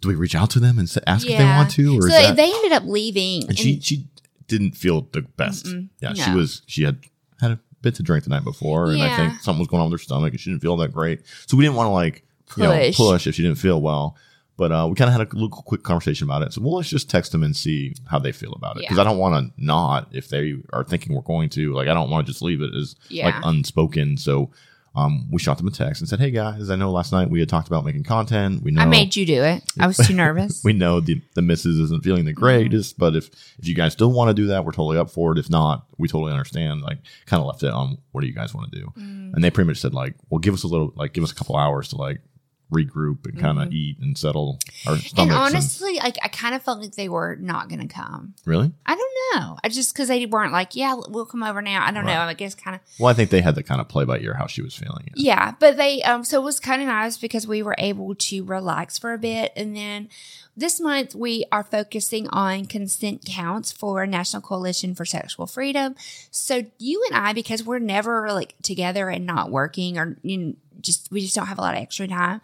do we reach out to them and ask if they want to, or so they, ended up leaving and she she didn't feel the best. Mm-mm. yeah, she was she had had a bit to drink the night before, and I Yeah. think something was going on with her stomach, and she didn't feel that great. So we didn't want to like you know, Push. push if she didn't feel well. But uh, we kind of had a little quick conversation about it. So well, let's just text them and see how they feel about it because Yeah. I don't want to not if they are thinking we're going to. Like I don't want to just leave it as Yeah. like unspoken. So um, we shot them a text and said, "Hey guys, I know last night we had talked about making content. We know I made you do it. I was too nervous. we know the the missus isn't feeling the greatest, but if if you guys still want to do that, we're totally up for it. If not, we totally understand. Like, kind of left it on what do you guys want to do, and they pretty much said like, well, give us a little, like, give us a couple hours to like regroup and kind of eat and settle our stomachs. and and- honestly, like I kind of felt like they were not going to come. really? I don't know. I just because they weren't like, yeah, we'll come over now. I don't know. I guess kind of Well, I think they had to kind of play by ear how she was feeling. Yeah, but they um so it was kind of nice because we were able to relax for a bit and then this month we are focusing on consent counts for National Coalition for Sexual Freedom. So you and I because we're never like together and not working or you know, just we just don't have a lot of extra time.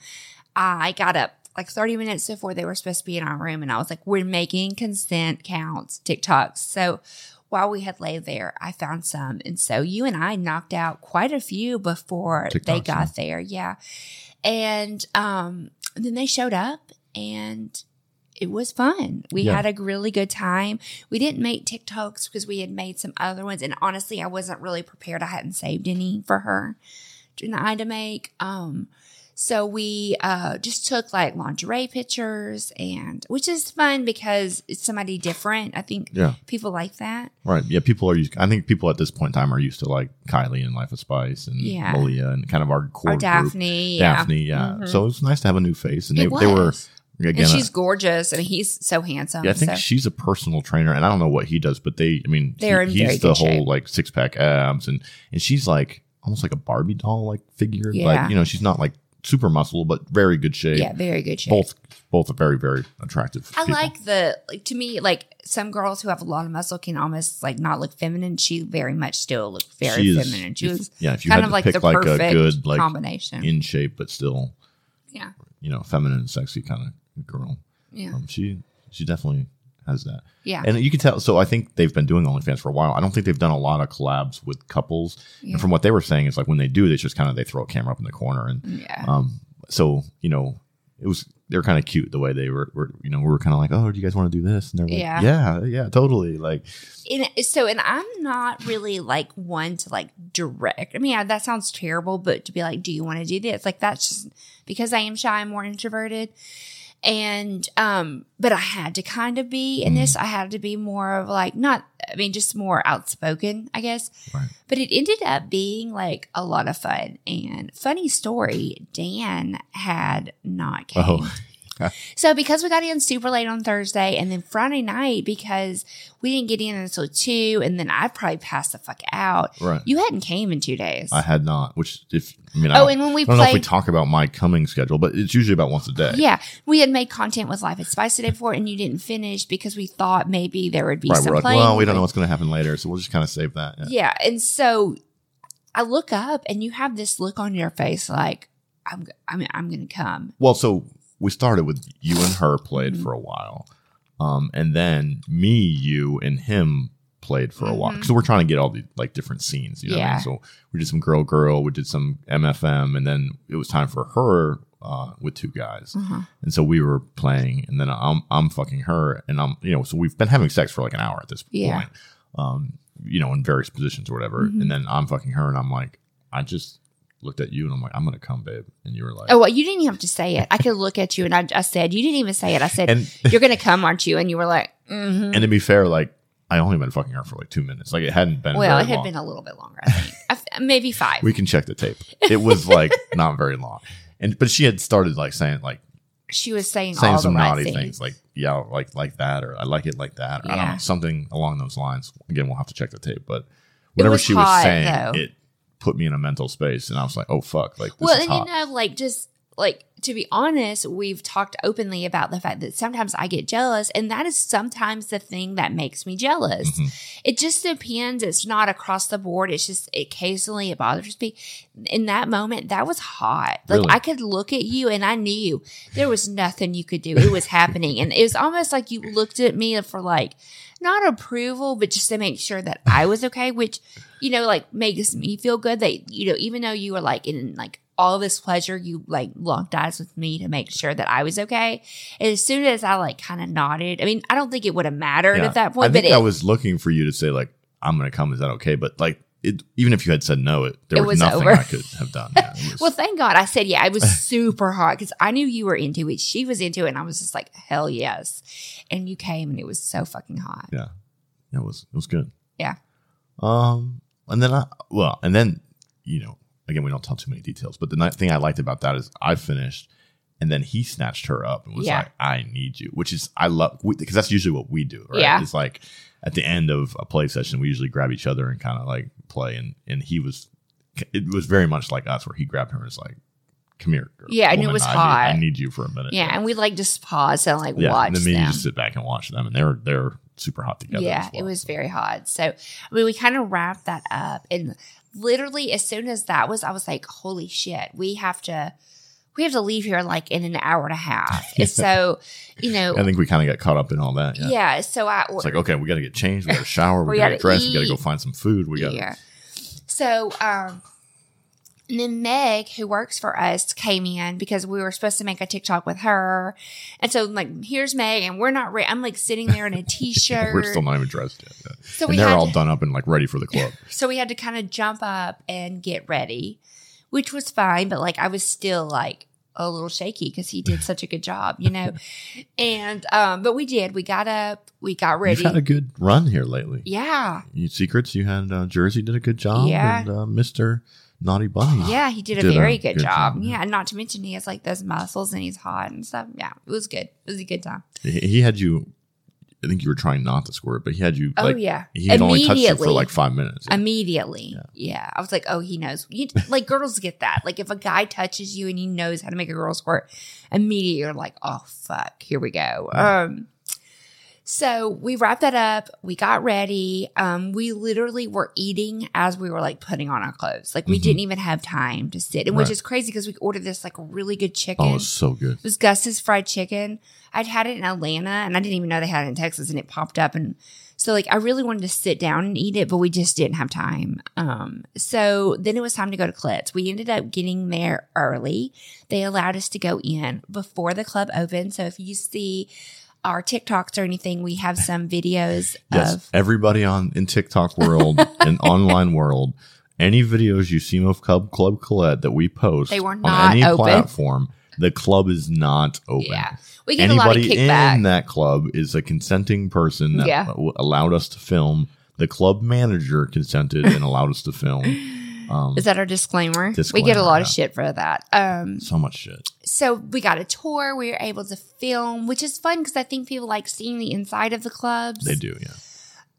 I got up like 30 minutes before they were supposed to be in our room and I was like we're making consent counts TikToks. So while we had laid there, I found some. And so you and I knocked out quite a few before they got huh? there. Yeah. And um, then they showed up and it was fun. We Yeah. had a really good time. We didn't make TikToks because we had made some other ones. And honestly, I wasn't really prepared. I hadn't saved any for her during the eye to make. Um, so we uh, just took like lingerie pictures and which is fun because it's somebody different. I think Yeah. people like that. Right. Yeah. People are used. I think people at this point in time are used to like Kylie and Life of Spice and Yeah. Malia and kind of our core Or group. Daphne. Yeah. Daphne. Yeah. Mhm. So it's nice to have a new face, and they, they were. Again. and she's uh, gorgeous and he's so handsome. yeah, I think so. she's a personal trainer, and I don't know what he does, but they. I mean, They're he- he's the whole shape. like six pack abs, and and she's like almost like a Barbie doll like figure. Yeah. Like you know, she's not like super muscle, but very good shape. yeah, very good shape. Both both are very very attractive. I people. like the like to me like some girls who have a lot of muscle can almost like not look feminine. She very much still looked very She is- feminine. She if- was yeah, if you kind had of to like pick the like a good, like, combination. in shape, but still yeah, you know feminine and sexy kind of girl. yeah, Um, she she definitely has that. yeah. And you can tell. So I think they've been doing OnlyFans for a while. I don't think they've done a lot of collabs with couples. Yeah. And from what they were saying, it's like when they do, they just kind of they throw a camera up in the corner, and yeah. um, so you know, it was they were kind of cute the way they were. were you know, we were kind of like, oh, do you guys want to do this? And they're like, Yeah. yeah, yeah, totally. Like, and so and i'm not really like one to like direct i mean yeah, that sounds terrible but to be like do you want to do this like that's just because i am shy and more introverted and um but i had to kind of be in this. I had to be more of like not i mean just more outspoken i guess. Right. but it ended up being like a lot of fun. And funny story dan had not came. oh, so because we got in super late on Thursday and then Friday night because we didn't get in until two and then I probably passed the fuck out. right. You hadn't came in two days. I had not. Which if I mean, I oh, don't, and when we I don't know if we talk about my coming schedule, but it's usually about once a day. yeah, we had made content with Life of Spice the day before and you didn't finish because we thought maybe there would be Right. some We're like, well, we don't know what's going to happen later, so we'll just kind of save that. Yeah. Yeah, and so I look up and you have this look on your face like I'm I'm I'm gonna come. Well, so we started with you and her played Mhm. for a while, um, and then me, you, and him played for a while Mhm. because we're trying to get all the like different scenes. You know, what I mean? Yeah. so we did some girl, girl, we did some MFM, and then it was time for her uh, with two guys, Uh-huh. and so we were playing, and then I'm I'm fucking her, and I'm you know, so we've been having sex for like an hour at this Yeah. point, um, you know, in various positions or whatever, Mhm. and then I'm fucking her, and I'm like, I just looked at you, and I'm like, I'm gonna come, babe, and you were like, Oh well, you didn't even have to say it. I could look at you and I, I said you didn't even say it. I said and. you're gonna come, aren't you? And you were like, mm-hmm. And to be fair, like I only been fucking her for like two minutes. Like it hadn't been. well, it had long. been a little bit longer. I think I maybe five. We can check the tape. It was like not very long, and but she had started like saying like she was saying, saying all some right naughty things. things. like yeah, like like that, or I like it like that, or I don't know something along those lines. Again, we'll have to check the tape, but whatever was she was saying, though. it put me in a mental space, and I was like, oh fuck, like this well, and hot. you know, like just like to be honest, we've talked openly about the fact that sometimes I get jealous, and that is sometimes the thing that makes me jealous. Mm-hmm. It just depends. It's not across the board. It's just occasionally it bothers me. In that moment, that was hot. Like Really? I could look at you and I knew there was nothing you could do. It was happening. And it was almost like you looked at me for like, not approval, but just to make sure that I was okay, which, you know, like makes me feel good that, you know, even though you were like in like all this pleasure, you like locked eyes with me to make sure that I was okay. And as soon as I like kind of nodded, I mean, I don't think it would have mattered Yeah. at that point, I think but I it, was looking for you to say like, "I'm going to come." Is that okay? But like, it, even if you had said no, it there It was, was nothing over. I could have done. Yeah, was- well, thank God I said, yeah, I was super hot because I knew you were into it. She was into it. And I was just like, hell yes. And you came and it was so fucking hot. yeah, it was it was good. Yeah. Um, and then I well, and then you know, again, we don't tell too many details, but the thing I liked about that is I finished, and then he snatched her up and was Yeah. like, "I need you," which is I love because that's usually what we do, right? Yeah. It's like at the end of a play session, we usually grab each other and kind of like play, and and he was, it was very much like us, where he grabbed her and was like, "Come here, girl, Yeah, and it was I need- hot. I need you for a minute." Yeah. And we like just pause and like yeah. watch and then me them. and you just sit back and watch them, and they're they're super hot together. Yeah, well. it was very hot. So, I mean, we kind of wrapped that up. And literally, as soon as that was, I was like, holy shit, we have to. We have to leave here like in an hour and a half. And so, you know, I think we kind of got caught up in all that. yeah. Yeah. So I It's like, okay, we got to get changed. We got to shower. We, We got to gotta dress. We got to go find some food. We got to. Yeah. So, um, and then Meg, who works for us, came in because we were supposed to make a TikTok with her. And so, like, here's Meg, and we're not ready. I'm like sitting there in a t shirt. We're still not even dressed yet. Yeah. So we and they're all to- done up and like ready for the club. So we had to kind of jump up and get ready, which was fine. But like, I was still like a little shaky because he did such a good job, you know? and, um, but we did. We got up, we got You've ready. had a good run here lately. yeah. You secrets. You had uh, Jersey did a good job. Yeah. And uh, Mister Naughty Bunny. Yeah, he did a Did a very good, good job. job, yeah. Yeah. and not to mention he has like those muscles and he's hot and stuff. Yeah, it was good. It was a good time. He, he had you. I think you were trying not to squirt, but he had you. Oh, like, yeah. He had only touched you for like five minutes. Yeah. Immediately. Yeah. I was like, oh, he knows. You, like girls get that. Like if a guy touches you and he knows how to make a girl squirt, immediately you're like, oh fuck, here we go. Um so we wrapped that up. We got ready. Um, we literally were eating as we were like putting on our clothes. Like we Mhm. didn't even have time to sit, and which Right. is crazy because we ordered this like really good chicken. oh, it was so good. It was Gus's fried chicken. I'd had it in Atlanta and I didn't even know they had it in Texas and it popped up and so like I really wanted to sit down and eat it, but we just didn't have time. Um so then it was time to go to Colette's. We ended up getting there early. They allowed us to go in before the club opened. So if you see our TikToks or anything, we have some videos Yes, of everybody on in TikTok world and online world, any videos you see of Club Club Colette that we post They were on not any open. platform, the club is not open. yeah. We get a lot of Anybody kickback. in that club is a consenting person that Yeah. w- allowed us to film. The club manager consented and allowed us to film. Um, Is that our disclaimer? we get a lot of shit for that. Um so much shit. So we got a tour. We were able to film, which is fun because I think people like seeing the inside of the clubs. They do, yeah.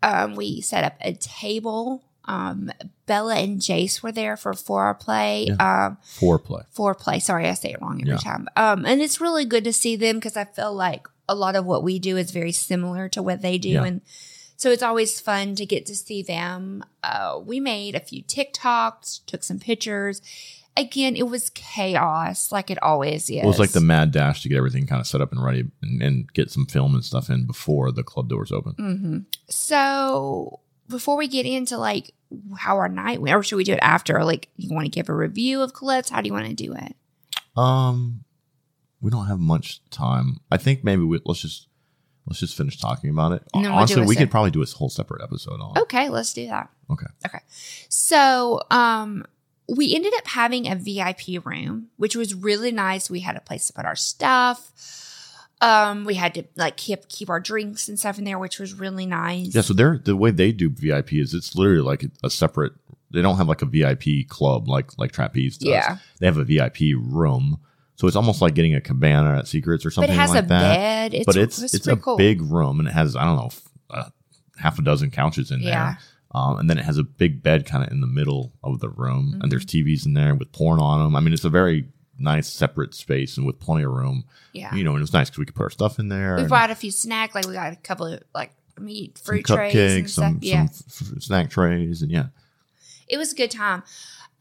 Um, we set up a table. Um, Bella and Jace were there for foreplay. Um, Foreplay. foreplay. Sorry, I say it wrong every Yeah. time. Um, and it's really good to see them because I feel like a lot of what we do is very similar to what they do, Yeah. and so it's always fun to get to see them. Uh, we made a few TikToks, took some pictures. Again, it was chaos, like it always is. It was like the mad dash to get everything kind of set up and ready and, and get some film and stuff in before the club doors open. hmm So before we get into like how our night went, or should we do it after? Like, you want to give a review of Colette's? How do you want to do it? Um, we don't have much time. I think maybe we, let's just let's just finish talking about it. We'll Honestly, we could probably do a whole separate episode on. Okay, let's do that. Okay. Okay. So, um, we ended up having a VIP room, which was really nice. We had a place to put our stuff. Um, we had to like keep keep our drinks and stuff in there, which was really nice. Yeah. So they're the way they do VIP is it's literally like a separate. They don't have like a VIP club like like Trapeze does. Yeah. They have a VIP room. So it's almost like getting a cabana at Secrets or but something it has like a that. bed. It's, but it's it's, it's, a cool. big room and it has I don't know uh, half a dozen couches in Yeah. there. Um, and then it has a big bed kind of in the middle of the room, and there's Mm-hmm. TVs in there with porn on them. I mean, it's a very nice separate space and with plenty of room. Yeah. You know, and it was nice because we could put our stuff in there. we and brought a few snacks, like we got a couple of like meat, some fruit trays and cupcakes, stuff. some, yeah. some f- snack trays, and yeah, It was a good time.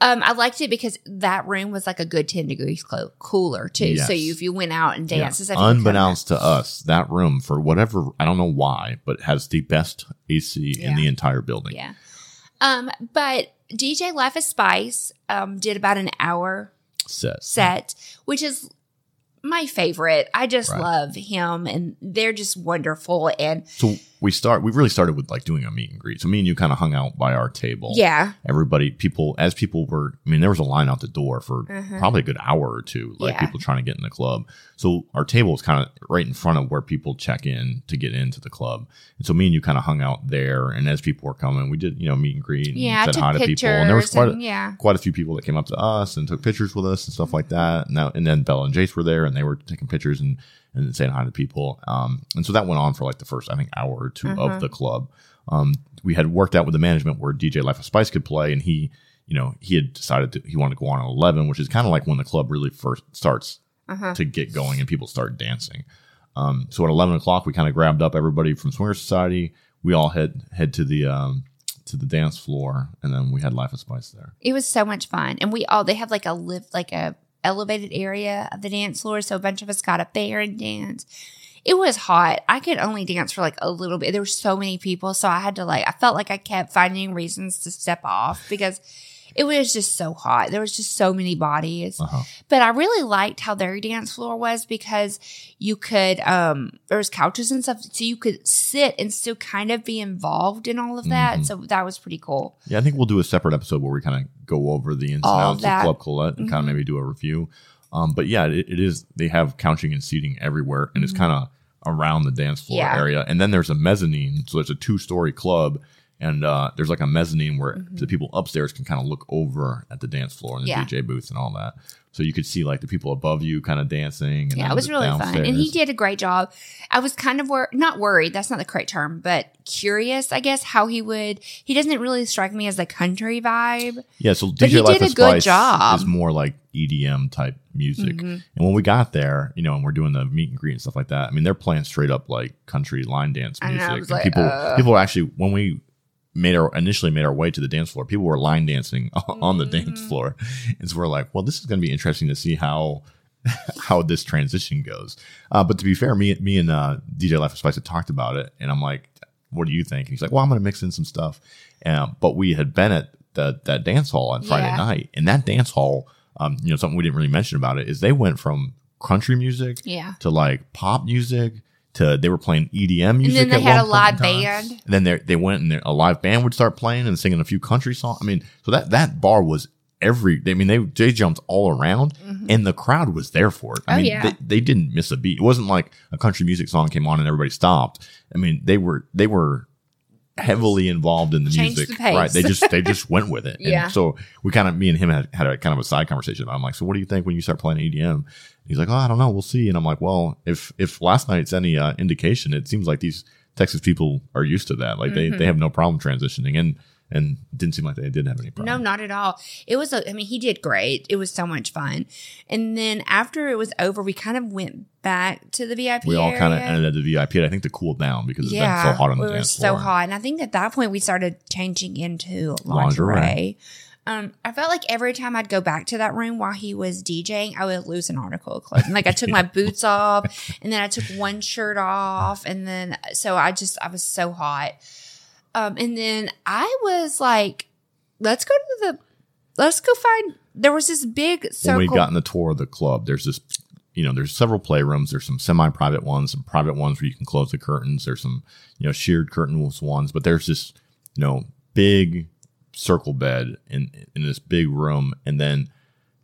Um, I liked it because that room was like a good 10 degrees clo- cooler too. So you, if you went out and danced and stuff, you could come unbeknownst to us, that room for whatever I don't know why, but has the best AC in the entire building. Yeah. Um, but DJ Life of Spice um, did about an hour Set. set, which is my favorite. I just Right. love him and they're just wonderful. And So we start. We really started with like doing a meet and greet. So me and you kind of hung out by our table. yeah, Everybody, people, as people were. I mean, there was a line out the door for Mhm. probably a good hour or two. Like Yeah. people trying to get in the club. So our table was kind of right in front of where people check in to get into the club. And so me and you kind of hung out there. And as people were coming, we did you know meet and greet. And yeah, said hi to people. And there was quite and, a, yeah. quite a few people that came up to us and took pictures with us and stuff like that. And, that, and then Bella and Jace were there and they were taking pictures and, and saying hi to people. Um, and so that went on for like the first, I think, hour or 2 of the club. Um, we had worked out with the management where DJ Life of Spice could play and he, you know, he had decided to, he wanted to go on at 11, which is kind of like when the club really first starts Uh-huh. to get going and people start dancing. Um, so at 11 o'clock, we kind of grabbed up everybody from Swinger Society. We all head, head to the, um, to the dance floor and then we had Life of Spice there. It was so much fun. And we all, they have like a live like a elevated area of the dance floor. So a bunch of us got up there and danced. It was hot. I could only dance for like a little bit. There were so many people. So I had to like, I felt like I kept finding reasons to step off because it was just so hot. There was just so many bodies. Uh-huh. But I really liked how their dance floor was because you could um there was couches and stuff so you could sit and still kind of be involved in all of that. Mhm. So that was pretty cool. Yeah, I think we'll do a separate episode where we kind of go over the ins and outs of. Club Colette and kind of maybe do a review. Um, but yeah, it, it is. They have couching and seating everywhere, and it's kind of around the dance floor Mm-hmm. Yeah. area. And then there's a mezzanine, so there's a two story club, and uh, there's like a mezzanine where the people upstairs can kind of look over at the dance floor and the Mm-hmm. Yeah. DJ booths and all that. So you could see like the people above you kind of dancing. And Yeah, it was really fun. And he did a great job. I was kind of wor- not worried, that's not the correct term, but curious, I guess, how he would. He doesn't really strike me as a country vibe. Yeah, so DJ Life did a good job. is more like EDM type music. Mhm. And when we got there, you know, and we're doing the meet and greet and stuff like that, I mean, they're playing straight up like country line dance know, music. Was and like, people, uh. people were actually when we made our initially made our way to the dance floor, people were line dancing on the dance Mm. floor, and so we're like, well, this is going to be interesting to see how. how this transition goes, uh, but to be fair, me, me and uh, DJ Life of Spice had talked about it, and I'm like, "What do you think?" And he's like, "Well, I'm going to mix in some stuff." Um, but we had been at the, that dance hall on Friday Yeah. night, and that dance hall, um, you know, something we didn't really mention about it is they went from country music Yeah. to like pop music to they were playing EDM music. And then they had a live band. And then they they went and a live band would start playing and singing a few country songs. I mean, so that that bar was every. I mean, they they jumped all around, and the crowd was there for it. I Mm-hmm. Oh, mean, yeah. they, they didn't miss a beat. It wasn't like a country music song came on and everybody stopped. I mean, they were they were heavily involved in the Changed music. the. Right. They just they just went with it. Yeah. And so we kind of me and him had, had a kind of a side conversation. I'm like, so what do you think when you start playing EDM? He's like, oh, I don't know. We'll see. And I'm like, well, if if last night's any uh, indication, it seems like these Texas people are used to that. Like Mm-hmm. they, they have no problem transitioning and and didn't seem like they didn't have any problem. No, not at all. It was, a, I mean, he did great. It was so much fun. And then after it was over, we kind of went back to the VIP. we all kind of ended at the VIP. I think to cool down because it's been so hot on the it was dance so hot. And I think at that point we started changing into Lingerie. lingerie. Um, I felt like every time I'd go back to that room while he was DJing, I would lose an article of clothing. Like I took my boots off and then I took one shirt off. And then, so I just, I was so hot. Um, and then I was like, let's go to the, let's go find, there was this big circle. when we got in the tour of the club, there's this, you know, there's several playrooms. There's some semi-private ones, some private ones where you can close the curtains. There's some, you know, sheared curtains ones, but there's this, you know, big circle bed in in this big room, and then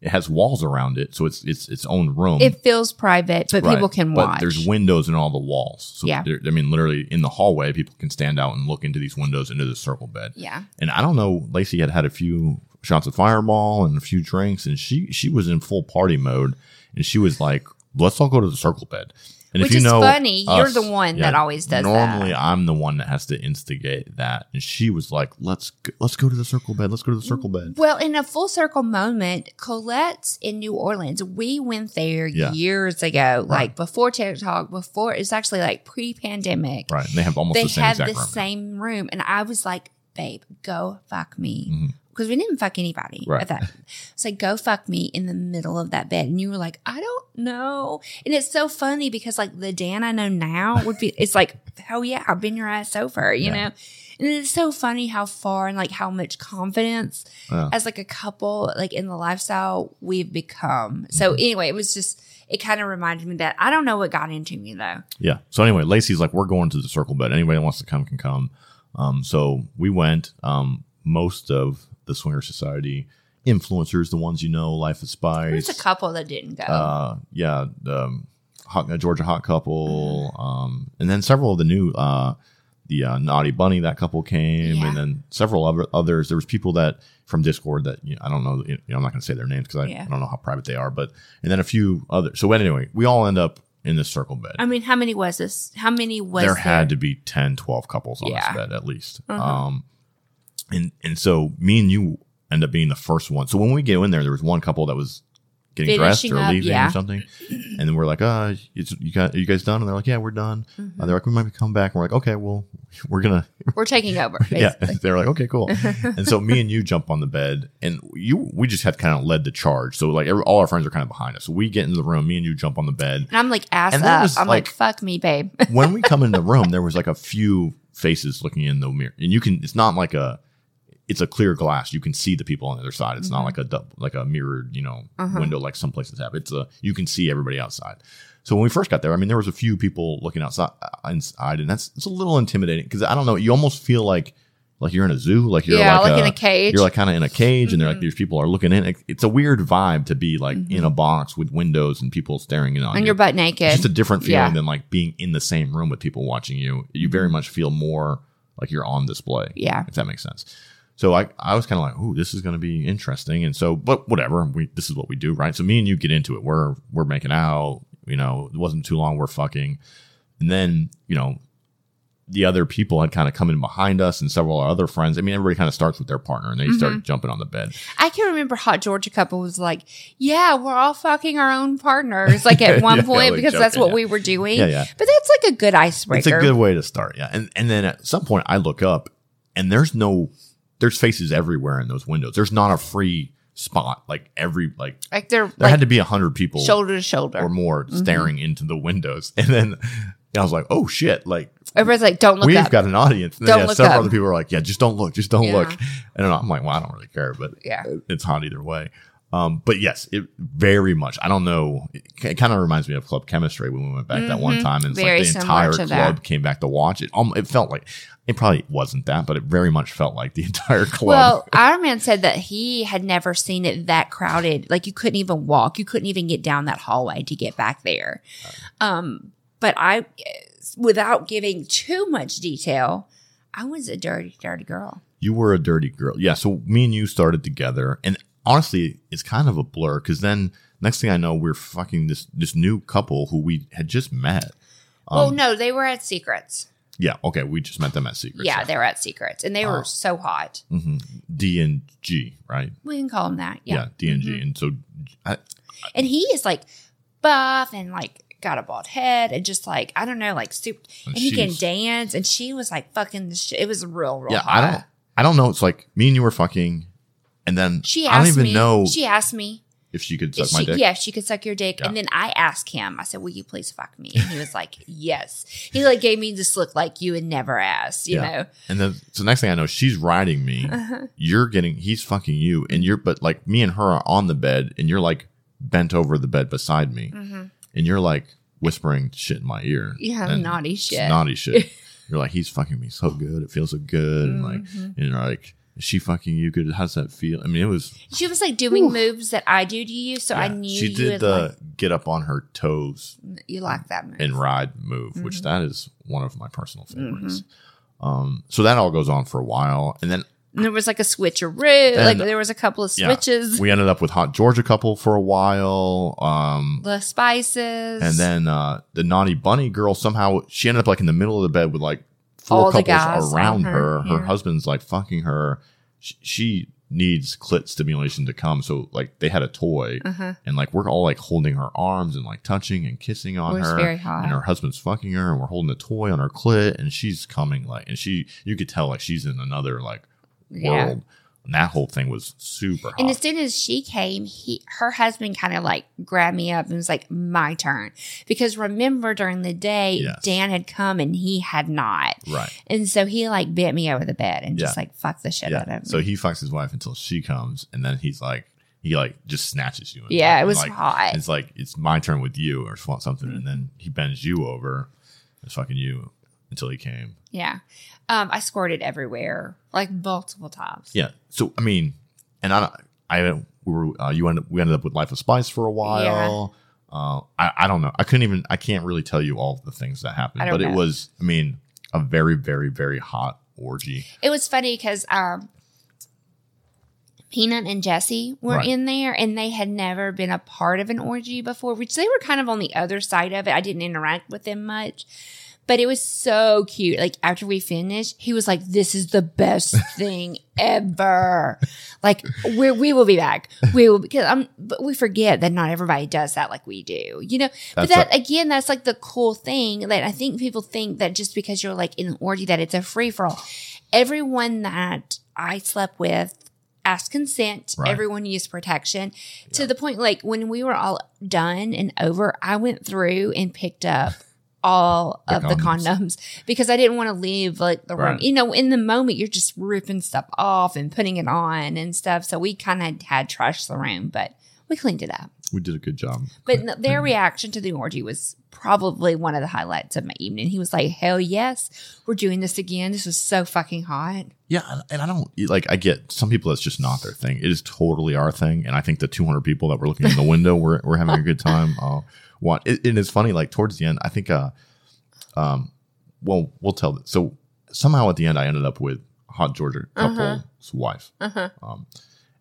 it has walls around it, so it's it's its own room. it feels private, but Right. people can but watch. there's windows in all the walls. So Yeah. I mean, literally in the hallway, people can stand out and look into these windows into the circle bed. yeah. And I don't know, Lacy had had a few shots of Fireball and a few drinks, and she she was in full party mode, and she was like, "Let's all go to the circle bed." And Which if you is know funny. You're the one that always does that. Normally, I'm the one that has to instigate that, and she was like, "Let's go, let's go to the circle bed. Let's go to the circle bed." Well, in a full circle moment, Colette's in New Orleans. We went there Yeah. years ago, like before TikTok, before it's actually like pre pandemic. Right, and they have almost They the same had exact the room. same room. And I was like, babe, go fuck me. Mhm. Because we didn't fuck anybody Right. at that. It's like, go fuck me in the middle of that bed. And you were like, I don't know. And it's so funny because like the Dan I know now would be, it's like, oh yeah, I've been your ass over, you Yeah. know? And it's so funny how far and like how much confidence Yeah. as like a couple, like in the lifestyle we've become. So Mm-hmm. anyway, it was just, it kind of reminded me that I don't know what got into me though. Yeah. So anyway, Lacy's like, we're going to the circle bed. Anybody that wants to come can come. Um, so we went. Um, most of the Swinger Society influencers, the ones you know, Life of Spice. There's a couple that didn't go. uh, yeah, the um, hot, uh, Georgia Hot Couple, um, and then several of the new, uh, the uh, Naughty Bunny, that couple came, Yeah. and then several other others. There was people that from Discord that you know, I don't know. You know, I'm not going to say their names because I, Yeah. I don't know how private they are, but and then a few others. So anyway, we all end up in this circle bed. I mean, how many was this? How many was there there? had to be 10, 12 couples on Yeah. this bed at least. Uh-huh. Um, and and so me and you end up being the first one. So when we get in there, there was one couple that was getting dressed or up, leaving yeah. or something, and then we're like, "Uh, it's, you got are you guys done?" And they're like, "Yeah, we're done." Mm-hmm. Uh, they're like, "We might be coming back." And we're like, "Okay, well, we're gonna." We're taking over. Yeah, they're like, "Okay, cool." and so me and you jump on the bed, and you we just had kind of led the charge. So like every, all our friends are kind of behind us. So we get into the room. Me and you jump on the bed. And I'm like ass And up. I'm like, like- fuck me, babe. when we come in the room, there was like a few faces looking in the mirror, and you can. It's not like a. It's a clear glass. You can see the people on the other side. It's not like a dou- like a mirrored, you know, window like some places have. It's a you can see everybody outside. So when we first got there, I mean, there was a few people looking outside, uh, inside, and that's it's a little intimidating because I don't know. You almost feel like like you're in a zoo, like you're Yeah, like, like in a cage. Mm-hmm. You're like kind of in a cage, and they're like these people are looking in. It- It's a weird vibe to be like in a box with windows and people staring in on and you you're butt naked. it's just a different feeling Yeah. than like being in the same room with people watching you. You very much feel more like you're on display. Yeah. If that makes sense. So I, I was kind of like, ooh, this is going to be interesting. And so, but whatever, we, this is what we do, right? So me and you get into it. We're, we're making out, you know, it wasn't too long. We're fucking. And then, you know, the other people had kind of come in behind us and several other friends. I mean, everybody kind of starts with their partner and they Mm-hmm. start jumping on the bed. I can remember Hot Georgia couple was like, "Yeah, we're all fucking our own partners." Like at one Yeah, point because that's what yeah. we were doing. Yeah, yeah. But that's like a good icebreaker. It's a good way to start, yeah. And and then at some point I look up and there's no there's faces everywhere in those windows. There's not a free spot. Like every like like they're there like had to be a hundred people shoulder to shoulder. or more staring into the windows. And then I was like, oh shit, like Everybody's like, "Don't look we've up." got an audience. And then Don't yeah, look several up. other people are like, yeah, just don't look, just don't Yeah. look. And I'm like, well, I don't really care, but Yeah. it's hot either way. Um, but yes, it very much. I don't know. It, kind of reminds me of club chemistry when we went back that one time, and it's Mm-hmm. Very like the entire club that. came back to watch it. Um, it felt like it probably wasn't that, but it very much felt like the entire club. Well, Iron Man said that he had never seen it that crowded. Like you couldn't even walk. You couldn't even get down that hallway to get back there. Um, but I, without giving too much detail, I was a dirty, dirty girl. you were a dirty girl. Yeah. So me and you started together, and honestly, it's kind of a blur because then next thing I know, we're fucking this this new couple who we had just met. Um, well, no, they were at Secrets. Yeah. Okay. We just met them at Secrets. Yeah, they were at Secrets, and they Oh. were so hot. hmm D and G, right? We can call them that. Yeah. Yeah. D and G, and so I, And he is like buff and like got a bald head and just like I don't know, like super. And And he can she's- dance, and she was like fucking. The shit. It was real, real yeah. hot. I don't. I don't know. It's like me and you were fucking, and then She I don't even me. know She asked me. If she could suck my dick. Yeah, if she could suck your dick. Yeah. And then I asked him, I said, Will you please fuck me? And he was like, Yes. He like gave me this look like you had never asked, you Yeah. know? And then so next thing I know, she's riding me. Uh-huh. You're getting he's fucking you, and you're but like me and her are on the bed, and you're like bent over the bed beside me, and you're like whispering shit in my ear. Mm-hmm. Yeah, naughty shit. Naughty shit. you're like he's fucking me so good. It feels so good, and like Mm-hmm. and you're like she fucking you good? How's that feel? I mean, it was. She was like doing moves that I do to you, so I knew she did would the like get up on her toes you like that move. and ride move, which Mm-hmm. that is one of my personal favorites. Um, so that all goes on for a while, and then And there was like a switcheroo. And- like there was a couple of Yeah. switches. We ended up with Hot Georgia couple for a while. Um, the spices. and then uh, the naughty bunny girl somehow she ended up like in the middle of the bed with like four All the couples guys around her. her, Her yeah. husband's like fucking her. She, she needs clit stimulation to come, so like they had a toy, Uh-huh. and like we're all like holding her arms and like touching and kissing on her. very hot. And her husband's fucking her, and we're holding a toy on her clit, and she's coming like, and she you could tell like she's in another like Yeah. And that whole thing was super hot. And as soon as she came, he her husband kind of like grabbed me up and was like, "My turn." Because remember, during the day, Yes. Dan had come and he had not, right. and so he like bent me over the bed and just like fucked the shit out of me. So he fucks his wife until she comes, and then he's like, he like just snatches you. Yeah, it was like, hot. It's like it's my turn with you or something, and then he bends you over, it's fucking you until he came. yeah, um, I squirted everywhere, like multiple times. Yeah. So I mean, and I, I we were uh, you ended we ended up with Life of Spice for a while. Uh, I I don't know. I couldn't even. I can't really tell you all the things that happened, but it was. I mean, a very very very hot orgy. It was funny because um, Peanut and Jesse were Right. in there, and they had never been a part of an orgy before, which they were kind of on the other side of it. I didn't interact with them much, but it was so cute. Like after we finished, he was like, "This is the best thing ever." Like we we will be back. We will because um, but we forget that not everybody does that like we do, you know. but That's that again, that's like the cool thing that I think people think that just because you're like in an orgy that it's a free for all. Everyone that I slept with asked consent. Right. Everyone used protection to the point like when we were all done and over, I went through and picked up all The of the condoms. because I didn't want to leave like the room. Right. You know, in the moment you're just ripping stuff off and putting it on and stuff. So we kind of had trashed the room, but we cleaned it up. We did a good job. But no, their reaction to the orgy was probably one of the highlights of my evening. He was like, "Hell yes, we're doing this again. This was so fucking hot." Yeah, and- and I don't like. I get some people that's just not their thing. It is totally our thing, and I think the 200 people that were looking in the window were were having a good time. Uh, it, and it's funny. Like towards the end, I think. Uh, um, well, we'll tell. This. So somehow at the end, I ended up with Hot Georgia couple's wife, um,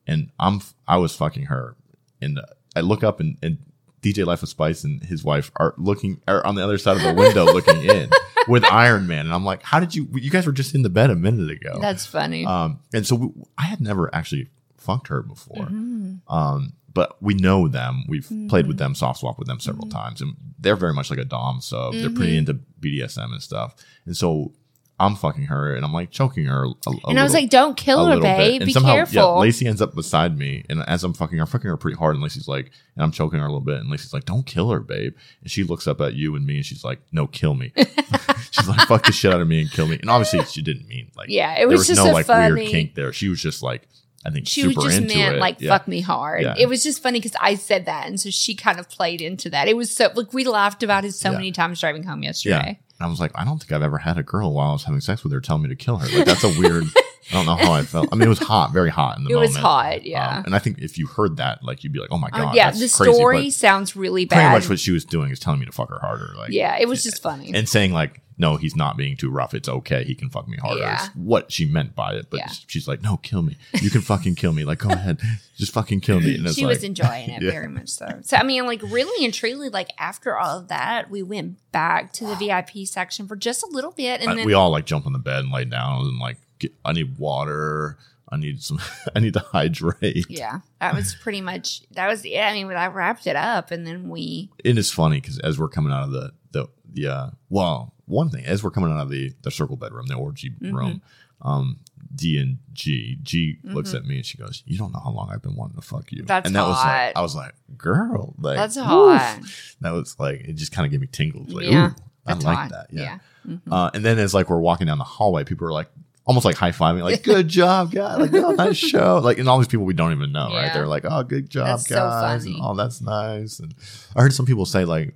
and I'm I was fucking her, and I look up and, and DJ Life of Spice and his wife are looking are on the other side of the window looking in with Iron Man, and I'm like, how did you? You guys were just in the bed a minute ago. That's funny. Um, and so we, I had never actually fucked her before. Mm-hmm. Um, but we know them. We've played with them, soft swap with them several times, and they're very much like a dom sub. They're pretty Mm-hmm. into BDSM and stuff. And so I'm fucking her, and I'm like choking her. A, a and I was like, "Don't kill her, babe. Be somehow, careful." Yeah, Lacy ends up beside me, and as I'm fucking her, I'm fucking her pretty hard, and Lacy's like, and I'm choking her a little bit, and Lacy's like, "Don't kill her, babe." And she looks up at you and me, and she's like, "No, kill me." she's like, "Fuck the shit out of me and kill me." And obviously, she didn't mean like, Yeah, it was was just no a like funny- weird kink there. She was just like, I think she super was just meant it. like Yeah. fuck me hard. Yeah. It was just funny because I said that, and so she kind of played into that. It was so like we laughed about it so Yeah. many times driving home yesterday. And I was like, I don't think I've ever had a girl while I was having sex with her tell me to kill her. Like that's a weird. I don't know how I felt. I mean, it was hot, very hot in the It moment. It was hot, yeah. Um, and I think if you heard that, like you'd be like, oh my Uh, god, yeah, that's the crazy. story sounds really bad. pretty much what she was doing is telling me to fuck her harder. Like, yeah, it was just funny. and saying like, no, he's not being too rough. It's okay. He can fuck me harder. Yeah. What she meant by it. But Yeah. she's like, no, kill me. You can fucking kill me. Like, go ahead, just fucking kill me. And it's she like, was enjoying it Yeah. very much so. So I mean, like really and truly, like after all of that, we went back to the VIP section for just a little bit, and I- then we all like jump on the bed and lay down and like, get, I need water. I need some. I need to hydrate. yeah, that was pretty much that was it. I mean, I wrapped it up, and then we And it is funny because as we're coming out of the the the uh, well, one thing as we're coming out of the the circle bedroom, the orgy Mm-hmm. room, um, D and G G looks at me and she goes, "You don't know how long I've been wanting to fuck you." That's and that was like, I was like, "Girl, like that's woof." hot. That was like it just kind of gave me tingles. Like, Yeah, ooh, I like hot. that. Yeah. yeah. Uh, and then as like we're walking down the hallway, people are like almost like high fiving, like "Good job, guys! Like, oh, nice show!" Like, and all these people we don't even know, right? They're like, "Oh, good job, That's so guys!" funny. and, "Oh, that's nice." And I heard some people say like,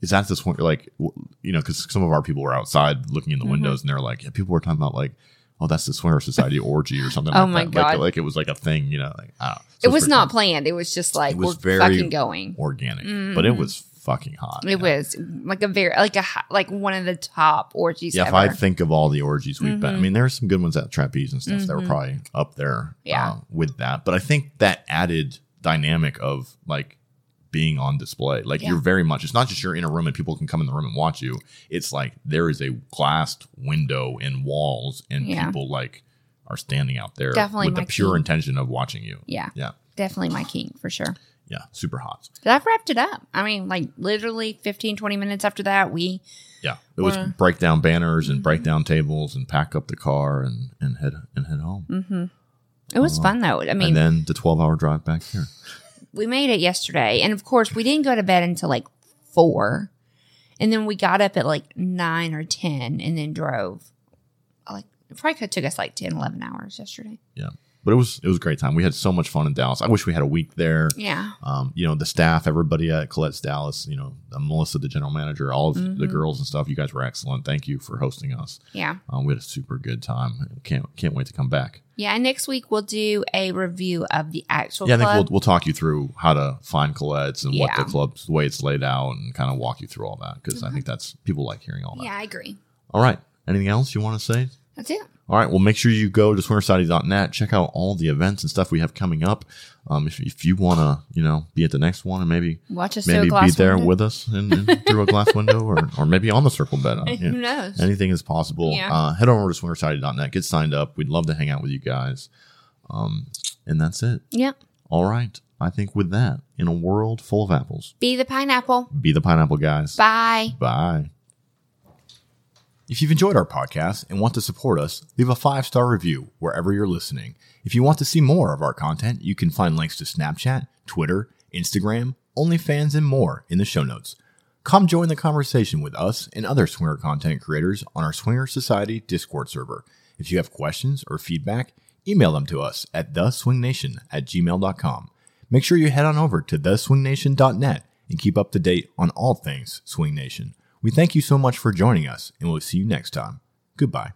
"Is that this one?" Like, you know, because some of our people were outside looking in the Mm-hmm. windows, and they're like, yeah, people were talking about like. Oh, that's the Swinger Society orgy or something. Oh like my that. God. Like, like it was like a thing, you know. Like, I. So It was not planned. It was just like It was we're very fucking going. organic, Mm-hmm. but it was fucking hot. It was like a very like a like one of the top orgies. Yeah, if. I think of all the orgies we've been, I mean, there's some good ones at Trapeze and stuff that were probably up there Yeah. uh, with that. But I think that added dynamic of like being on display, like Yeah. you're very much, it's not just you're in a room and people can come in the room and watch you. It's like there is a glassed window and walls and Yeah. people like are standing out there Definitely with the pure key. intention of watching you. yeah, Yeah. definitely my king for sure. Yeah. Super hot. But I've wrapped it up. I mean, like literally 15, 20 minutes after that, we Yeah. It was break down banners Mm-hmm. and break down tables and pack up the car and, and head and head home. it was fun though. I mean, and then the 12 hour drive back here. we made it yesterday, and of course, we didn't go to bed until like four, and then we got up at like nine or ten, and then drove. Like it probably took us like 10, 11 hours yesterday. Yeah. But it was it was a great time. We had so much fun in Dallas. I wish we had a week there. Yeah, Um, you know, the staff, everybody at Colette's Dallas, you know, uh, Melissa, the general manager, all of Mm-hmm. the girls and stuff. You guys were excellent. Thank you for hosting us. yeah, Um, we had a super good time. Can't can't wait to come back. yeah. And next week we'll do a review of the actual Yeah, I think club. we'll we'll talk you through how to find Colette's and what the club's the way it's laid out and kind of walk you through all that because I think that's people like hearing all that. yeah, I agree. All right. Anything else you want to say? That's it. All right. Well, make sure you go to swingersociety.net. Check out all the events and stuff we have coming up. Um, if, if you want to, you know, be at the next one and maybe Watch us maybe be there window. with us through a glass window or, or maybe on the circle bed. Uh, Who knows? Anything is possible. Yeah. Uh, head over to swingersociety.net. Get signed up. We'd love to hang out with you guys. Um, and that's it. Yep. All right. I think with that, in a world full of apples, Be the pineapple. be the pineapple guys. Bye. Bye. If you've enjoyed our podcast and want to support us, leave a five star review wherever you're listening. If you want to see more of our content, you can find links to Snapchat, Twitter, Instagram, OnlyFans, and more in the show notes. Come join the conversation with us and other swinger content creators on our Swinger Society Discord server. If you have questions or feedback, email them to us at theswingnation at gmail.com. Make sure you head on over to theswingnation.net and keep up to date on all things Swing Nation. We thank you so much for joining us, and we'll see you next time. Goodbye.